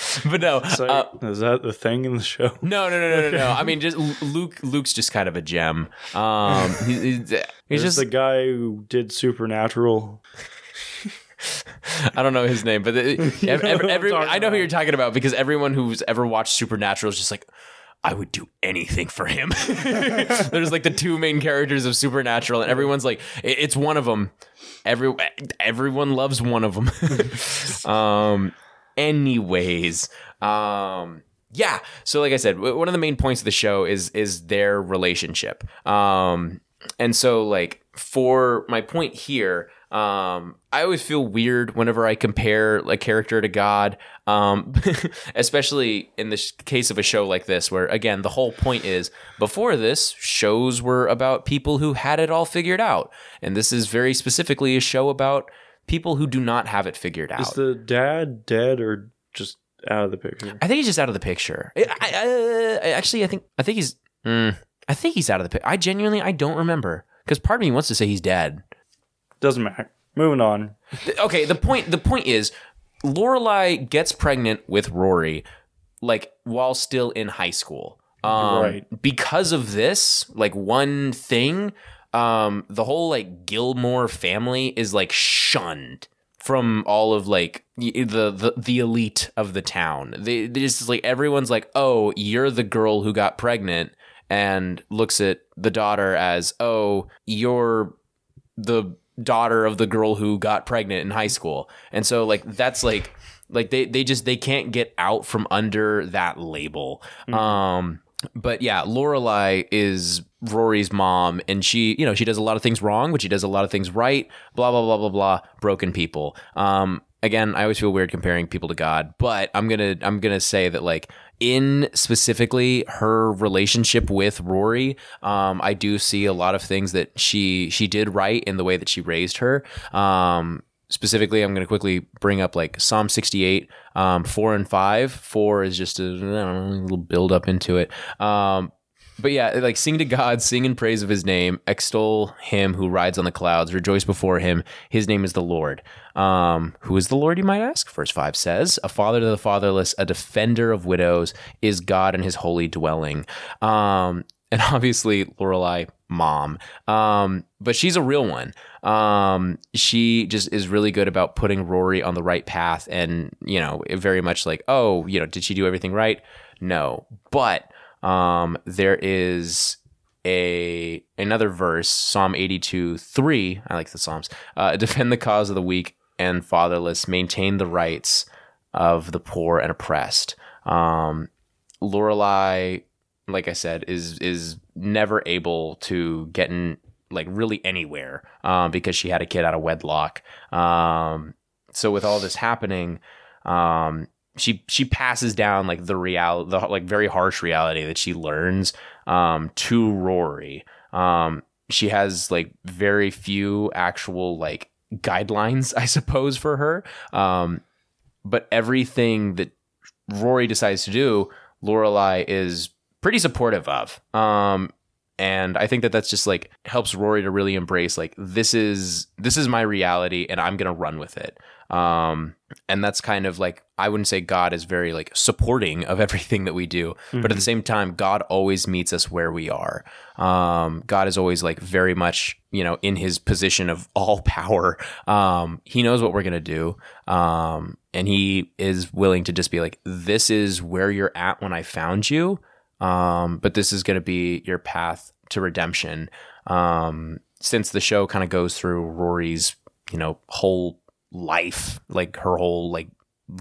but no, So uh, is that the thing in the show? no, no, no, no, no, no. I mean, just Luke. Luke's just kind of a gem. Um, he- he's, just the guy who did Supernatural. I don't know his name, but the, You ev- know every, I'm every- I know who you're talking about because everyone who's ever watched Supernatural is just like, I would do anything for him. There's like the two main characters of Supernatural, and everyone's like, it's one of them. Every everyone loves one of them. um, anyways, um, yeah. So, like I said, one of the main points of the show is is their relationship. Um, and so like for my point here um i always feel weird whenever i compare a character to god um especially in the sh- case of a show like this where again the whole point is before this shows were about people who had it all figured out and this is very specifically a show about people who do not have it figured out Is the dad dead or just out of the picture? I think he's just out of the picture. I, I, I- actually, I think I think he's. mm, I think he's out of the picture. I genuinely I don't remember because part of me wants to say he's dead. Doesn't matter. Moving on. Okay, the point the point is, Lorelai gets pregnant with Rory, like while still in high school. Um, Right. Because of this, like one thing, um, the whole like Gilmore family is like shunned from all of like the the, the elite of the town. They, they just like everyone's like, oh, you're the girl who got pregnant, and looks at the daughter as, oh, you're the daughter of the girl who got pregnant in high school. And so like that's like like they they just they can't get out from under that label. Um but yeah, Lorelai is Rory's mom and she, you know, she does a lot of things wrong, but she does a lot of things right, blah blah blah blah blah, broken people. Um again, I always feel weird comparing people to God, but I'm to I'm going to say that like in specifically her relationship with Rory, um, I do see a lot of things that she she did right in the way that she raised her. Um, specifically, I'm going to quickly bring up like Psalm 68, um, four and five. Four is just a, know, a little build up into it. Um, but yeah, like sing to God, sing in praise of his name, extol him who rides on the clouds, rejoice before him. His name is the Lord. Um, who is the Lord, you might ask? Verse 5 says, A father to the fatherless, a defender of widows, is God in his holy dwelling. Um, and obviously, Lorelai, mom. Um, but she's a real one. Um, she just is really good about putting Rory on the right path and, you know, very much like, oh, you know, did she do everything right? No. But um, there is a another verse, Psalm 82, 3. I like the Psalms. Uh, defend the cause of the weak and fatherless, maintain the rights of the poor and oppressed. Um, Lorelai, like I said, is is never able to get in like really anywhere um, because she had a kid out of wedlock. Um, so with all this happening, um, she she passes down like the real the like very harsh reality that she learns um, to Rory. Um, she has like very few actual like guidelines, I suppose, for her. Um, but everything that Rory decides to do, Lorelai is pretty supportive of. Um, and I think that that's just like helps Rory to really embrace like this is this is my reality and I'm gonna run with it. Um, and that's kind of like I wouldn't say God is very like supporting of everything that we do, but at the same time, God always meets us where we are. Um, God is always like very much you know in His position of all power. Um, he knows what we're gonna do, um, and He is willing to just be like, "This is where you're at when I found you." um, but this is going to be your path to redemption. Um, since the show kind of goes through Rory's, you know, whole life, like her whole like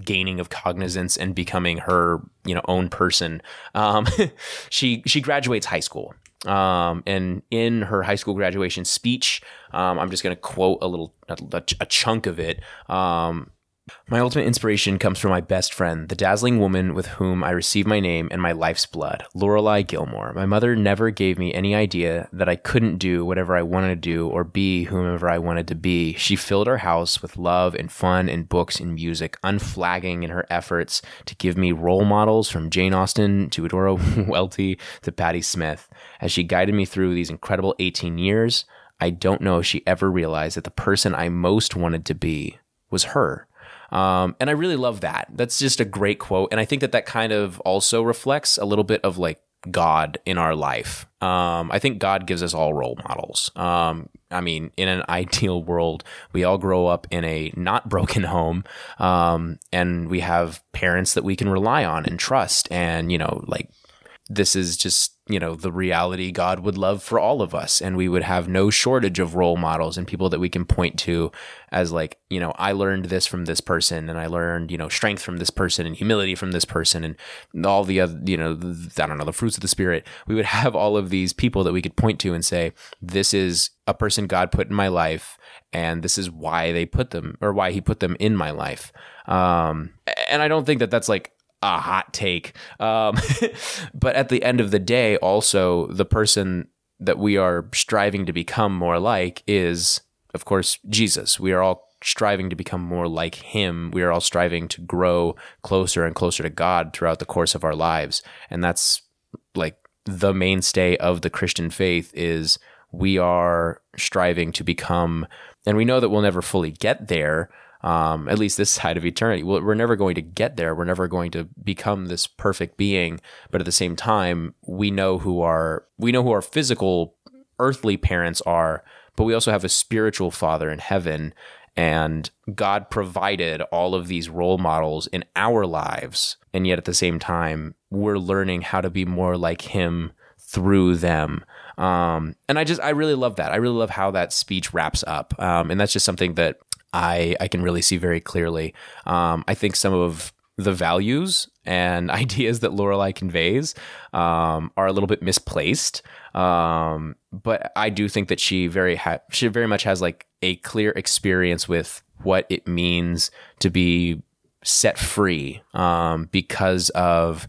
gaining of cognizance and becoming her, you know, own person. Um, she she graduates high school. Um, and in her high school graduation speech, um, I'm just going to quote a little, a, a chunk of it. Um, my ultimate inspiration comes from my best friend, the dazzling woman with whom I received my name and my life's blood, Lorelai Gilmore. My mother never gave me any idea that I couldn't do whatever I wanted to do or be whomever I wanted to be. She filled our house with love and fun and books and music, unflagging in her efforts to give me role models from Jane Austen to Eudora Welty to Patti Smith. As she guided me through these incredible 18 years, I don't know if she ever realized that the person I most wanted to be was her. Um, and I really love that. That's just a great quote. And I think that that kind of also reflects a little bit of like God in our life. Um, I think God gives us all role models. Um, I mean, in an ideal world, we all grow up in a not broken home, um, and we have parents that we can rely on and trust. And, you know, like this is just you know the reality god would love for all of us. And we would have no shortage of role models and people that we can point to as like you know i learned this from this person and i learned you know strength from this person and humility from this person and all the other you know i don't know the fruits of the spirit. We would have all of these people that we could point to and say this is a person god put in my life and this is why they put them or why he put them in my life. Um, and i don't think that that's like a hot take. Um, but at the end of the day, also the person that we are striving to become more like is, of course, Jesus. We are all striving to become more like him. We are all striving to grow closer and closer to God throughout the course of our lives. And that's like the mainstay of the Christian faith is we are striving to become and we know that we'll never fully get there um, at least this side of eternity. We're never going to get there. We're never going to become this perfect being. But at the same time, we know who our we know who our physical earthly parents are, but we also have a spiritual father in heaven. And God provided all of these role models in our lives. And yet at the same time, we're learning how to be more like Him through them. Um, and I just, I really love that. I really love how that speech wraps up. Um, and that's just something that I I can really see very clearly. Um, I think some of the values and ideas that Lorelai conveys um, are a little bit misplaced. Um, but I do think that she very ha- she very much has like a clear experience with what it means to be set free um, because of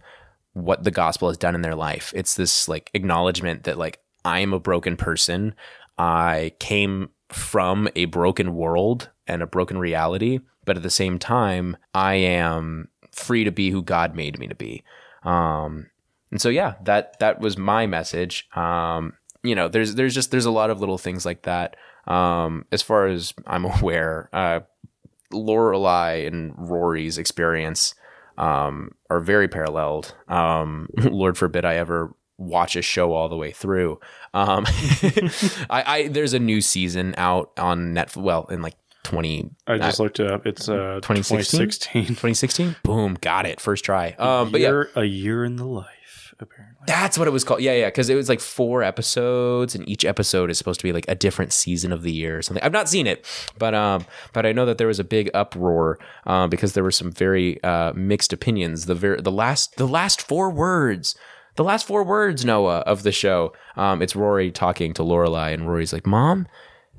what the gospel has done in their life. It's this like acknowledgement that like I am a broken person. I came from a broken world and a broken reality, but at the same time, I am free to be who God made me to be. Um, and so yeah, that that was my message. Um, you know, there's there's just there's a lot of little things like that. Um, as far as I'm aware, uh, Lorelai and Rory's experience um, are very paralleled. Um, Lord forbid I ever watch a show all the way through. Um, I, I, there's a new season out on Netflix. Well, in like 20 I just uh, looked it up. It's uh 2016? 2016. 2016. Boom, got it. First try. Um, but yeah, a year in the life apparently. That's what it was called. Yeah, yeah, because it was like four episodes, and each episode is supposed to be like a different season of the year or something. I've not seen it, but um, but I know that there was a big uproar uh, because there were some very uh, mixed opinions. The very the last the last four words the last four words, Noah, of the show. Um, it's Rory talking to Lorelai, and Rory's like, "Mom,"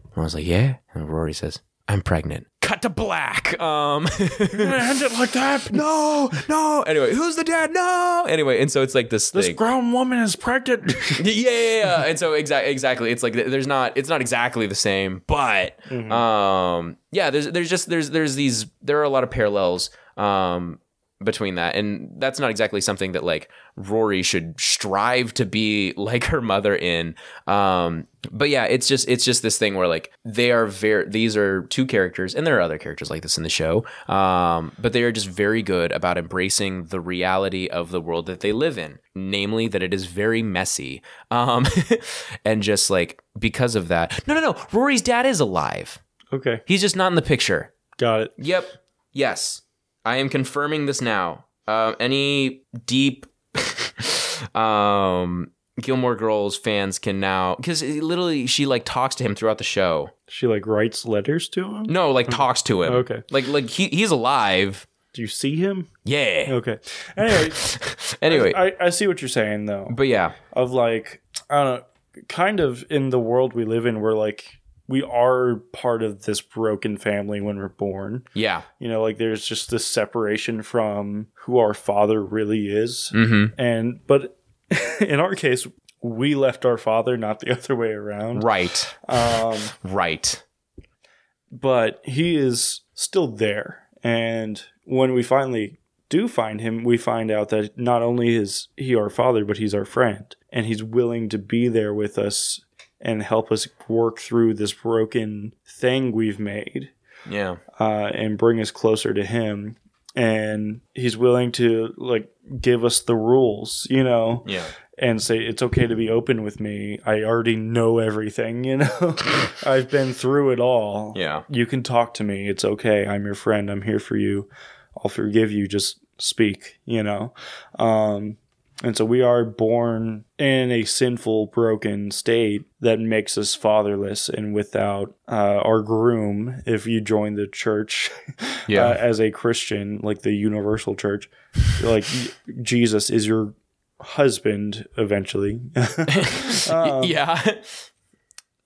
and I was like, "Yeah," and Rory says, "I'm pregnant." Cut to black. Um, end it like that. no, no. Anyway, who's the dad? No. Anyway, and so it's like this. This thing. grown woman is pregnant. yeah, yeah, yeah. And so exactly, exactly. It's like there's not. It's not exactly the same, but mm-hmm. um, yeah. There's there's just there's there's these there are a lot of parallels. Um, between that. And that's not exactly something that like rory should strive to be like her mother in. Um but yeah it's just it's just this thing where like they are very these are two characters and there are other characters like this in the show um but they are just very good about embracing the reality of the world that they live in namely that it is very messy um and just like because of that. No no no rory's dad is alive. Okay. He's just not in the picture. Got it. Yep. Yes I am confirming this now. Uh, any deep um, Gilmore Girls fans can now because literally she like talks to him throughout the show. She like writes letters to him. No, like talks to him. Okay, like like he he's alive. Do you see him? Yeah. Okay. Anyway, anyway, I, I see what you're saying though. But yeah, of like I don't know, kind of in the world we live in, we're like we are part of this broken family when we're born. Yeah. You know, like there's just this separation from who our father really is. Mm-hmm. And but in our case, we left our father, not the other way around. Right. Um, Right. but he is still there. And when we finally do find him, we find out that not only is he our father, but he's our friend. And he's willing to be there with us and help us work through this broken thing we've made Yeah. uh, and bring us closer to him. And he's willing to like give us the rules, you know, Yeah. and say it's okay to be open with me. I already know everything, you know. I've been through it all. Yeah. You can talk to me. It's okay. I'm your friend. I'm here for you. I'll forgive you. Just speak, you know. Um and so we are born in a sinful, broken state that makes us fatherless and without uh, our groom. If you join the church Yeah. uh, as a Christian, like the universal church, like Jesus is your husband eventually. Um, yeah.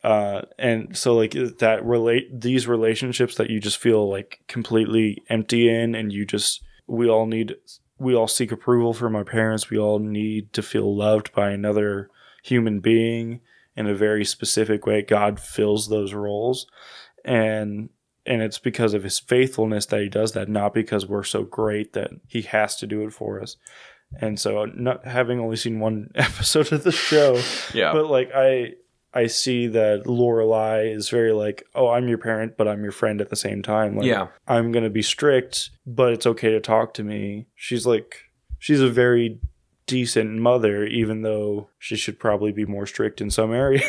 uh and so like that relate these relationships that you just feel like completely empty in and you just we all need we all seek approval from our parents. We all need to feel loved by another human being in a very specific way. God fills those roles. And and it's because of his faithfulness that he does that not because we're so great that he has to do it for us. And so not having only seen one episode of the show Yeah. but like I I see that Lorelai is very like, oh, I'm your parent, but I'm your friend at the same time. Like, Yeah. I'm gonna be strict, but it's okay to talk to me. She's like, she's a very decent mother, even though she should probably be more strict in some areas.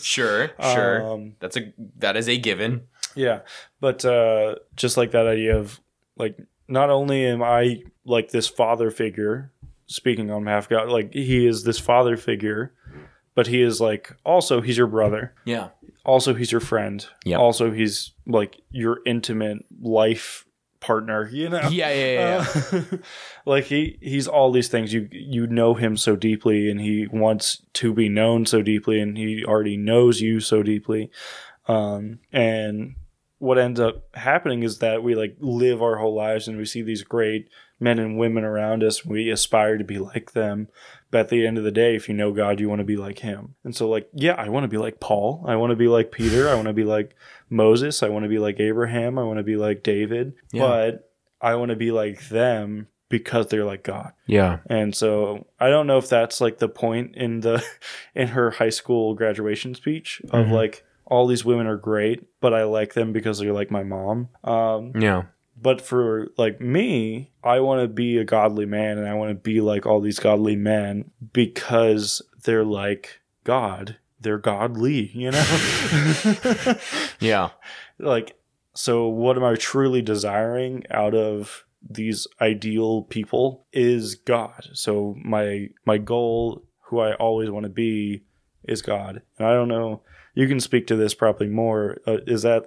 Sure. Sure. Um, That's a that is a given. yeah, but uh, just like that idea of like, not only am I like this father figure, speaking on behalf of God, like he is this father figure, but he is like also he's your brother. Yeah. also he's your friend Yeah. also he's like your intimate life partner you know Yeah. Yeah. Yeah. yeah. Uh, like he he's all these things you you know him so deeply and he wants to be known so deeply and he already knows you so deeply um and what ends up happening is that we like live our whole lives and we see these great men and women around us and we aspire to be like them but at the end of the day if you know god you want to be like him and so like yeah i want to be like paul i want to be like peter i want to be like moses i want to be like abraham i want to be like david Yeah. but i want to be like them because they're like god yeah. and so I don't know if that's like the point in the in her high school graduation speech of Mhm. like all these women are great, but I like them because they're like my mom. Um, Yeah. But for like me, I want to be a godly man and I want to be like all these godly men because they're like God. They're godly, you know? Yeah. like so what am i truly desiring out of these ideal people is god so my my goal who i always want to be is god and i don't know you can speak to this probably more uh, is that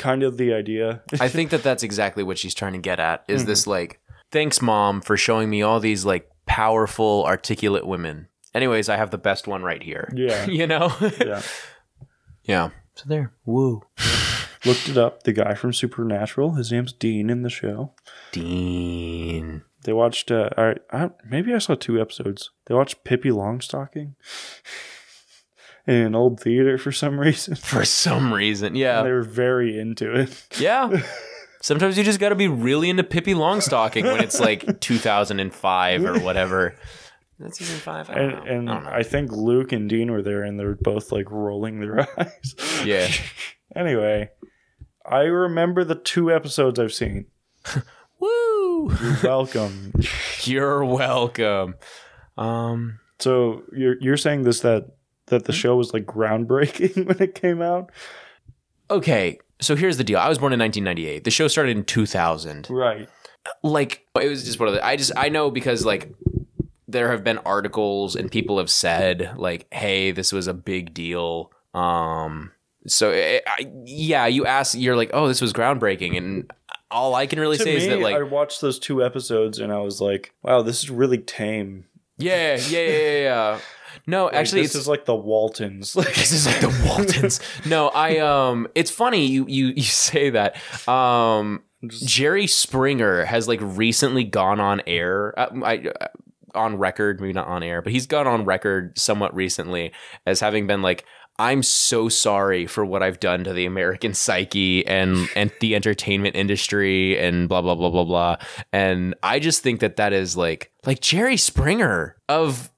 kind of the idea I think that that's exactly what she's trying to get at. Is Mhm. this like, thanks, mom, for showing me all these like powerful, articulate women. Anyways, I have the best one right here. yeah you know. yeah yeah. So there. Woo. looked it up the guy from supernatural his name's dean in the show Dean. they watched uh I, I maybe i saw two episodes they watched pippi longstocking in an old theater for some reason For some reason, yeah. they were very into it. yeah. Sometimes you just got to be really into Pippi Longstocking when it's like 2005 or whatever. That's season five. I don't And, know. and I. I think Luke and Dean were there, and they're both like rolling their eyes. Yeah. anyway, I remember the two episodes I've seen. Woo! You're welcome. You're welcome. Um. so you're you're saying this that that Hmm? the show was like groundbreaking when it came out, Okay. So here's the deal. I was born in 1998. The show started in 2000. right? like it was just one of the i just i know because like there have been articles and people have said like hey this was a big deal um so it, I, yeah you ask you're like oh this was groundbreaking and all i can really To say me, is that like I watched those two episodes, and I was like, "Wow, this is really tame." yeah yeah yeah yeah, yeah. No, Like, actually, this it's is like the Waltons. Like, this is like the Waltons. no, I um, it's funny you you you say that. Um, Jerry Springer has like recently gone on air. Uh, I. Uh, on record, maybe not on air, but he's gone on record somewhat recently as having been like, I'm so sorry for what I've done to the American psyche and and the entertainment industry and blah blah blah blah blah. And I just think that that is like like Jerry Springer of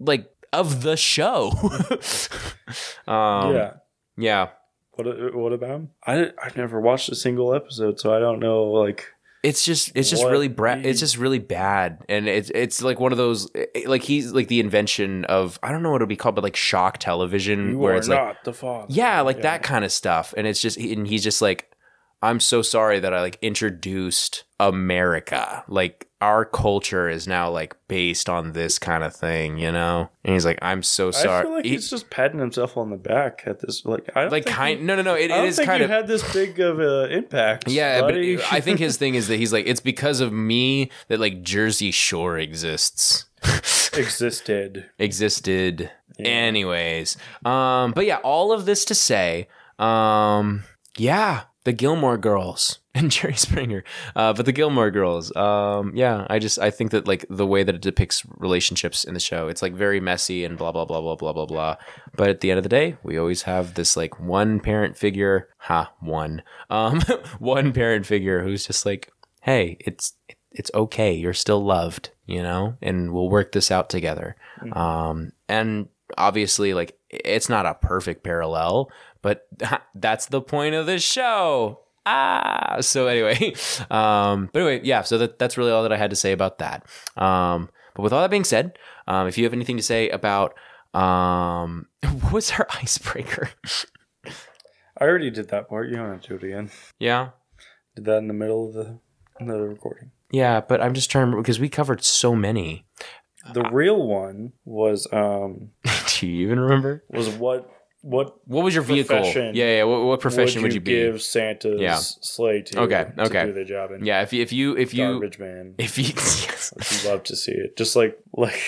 like of the show. um, yeah. yeah. What what about him? I I've never watched a single episode, so I don't know. Like, It's just it's just What really bra- it's just really bad and it's it's like one of those eh, like he's like the invention of I don't know what it would be called but like shock television you where it's like not the father. yeah like that kind of stuff and it's just and he's just like I'm so sorry that I like introduced America like our culture is now like based on this kind of thing you know and he's like I'm so sorry I feel like He- he's just patting himself on the back at this. Like, I don't like think kind you- no no no it, I it don't is think kind you of had this big of an impact. Yeah, buddy. but I think his thing is that he's like, it's because of me that like Jersey Shore exists. existed. Existed. Yeah. Anyways. Um, but yeah, all of this to say, um, yeah, the Gilmore girls and Jerry Springer. Uh, but the Gilmore girls, um, yeah, I just I think that like the way that it depicts relationships in the show, it's like very messy and blah blah blah blah blah blah blah. But at the end of the day, we always have this like one parent figure, ha, one, um, one parent figure who's just like, hey, it's it's okay, you're still loved, you know, and we'll work this out together. Um, and obviously, like it's not a perfect parallel, but that's the point of the show. Ah, so anyway, um, but anyway, yeah. So that that's really all that I had to say about that. Um, but with all that being said, um, if you have anything to say about um, what was our icebreaker? I already did that part. You don't have to do it again. yeah, Did that in the middle of the the recording. yeah. But I'm just trying to because we covered so many. The real one was um Do you even remember? was what what What was your vehicle? Yeah, yeah. What, what profession would you, be? give Santa's Yeah. sleigh to Okay, to okay. do the job in Yeah, if you if you if you garbage man? if you yes. I'd love to see it. Just like like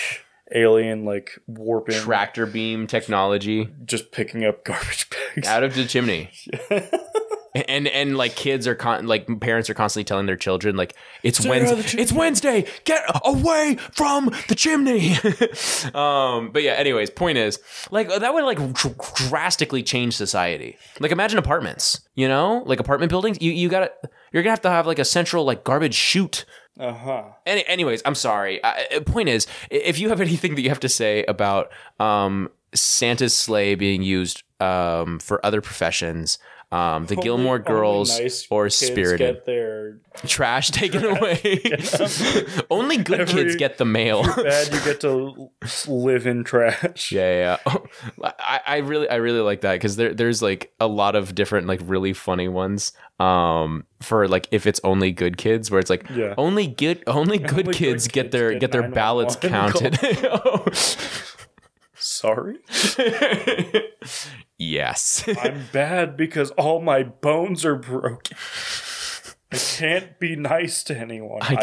alien like warping tractor beam technology just picking up garbage bags. out of the chimney. And and like kids are con- like parents are constantly telling their children like it's Stay Wednesday it's Wednesday get away from the chimney. um but yeah anyways point is like that would like dr- drastically change society. Like imagine apartments, you know? Like apartment buildings you you got to you're going to have to have like a central like garbage chute uh-huh. Any, anyways, I'm sorry. I, I- point is, if you have anything that you have to say about um, Santa's sleigh being used um, for other professions, um, the Gilmore Girls only nice or Spirited, get their trash taken away. Only good Every- kids get the mail. bad you get to live in trash. Yeah, yeah. yeah. I, I really, I really like that because there, there's like a lot of different, like really funny ones. Um, for like if it's only good kids, where it's like Yeah. only good, only good good kids get their get get their ballots counted. Sorry. yes. I'm bad because all my bones are broken. I can't be nice to anyone. I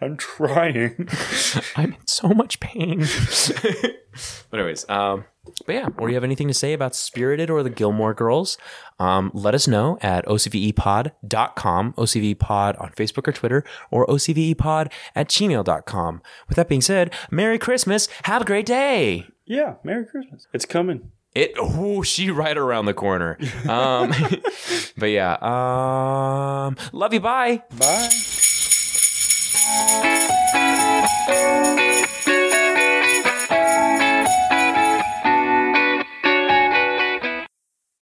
I I'm trying. I'm in so much pain. but anyways, um, but yeah, or you have anything to say about Spirited or the Gilmore Girls? Um, let us know at ocvepod.com, ocvepod on Facebook or Twitter, or ocvepod at gmail.com. With that being said, Merry Christmas. Have a great day. Yeah, Merry Christmas. It's coming. It oh she right around the corner. Um, but yeah, um, love you. Bye. Bye.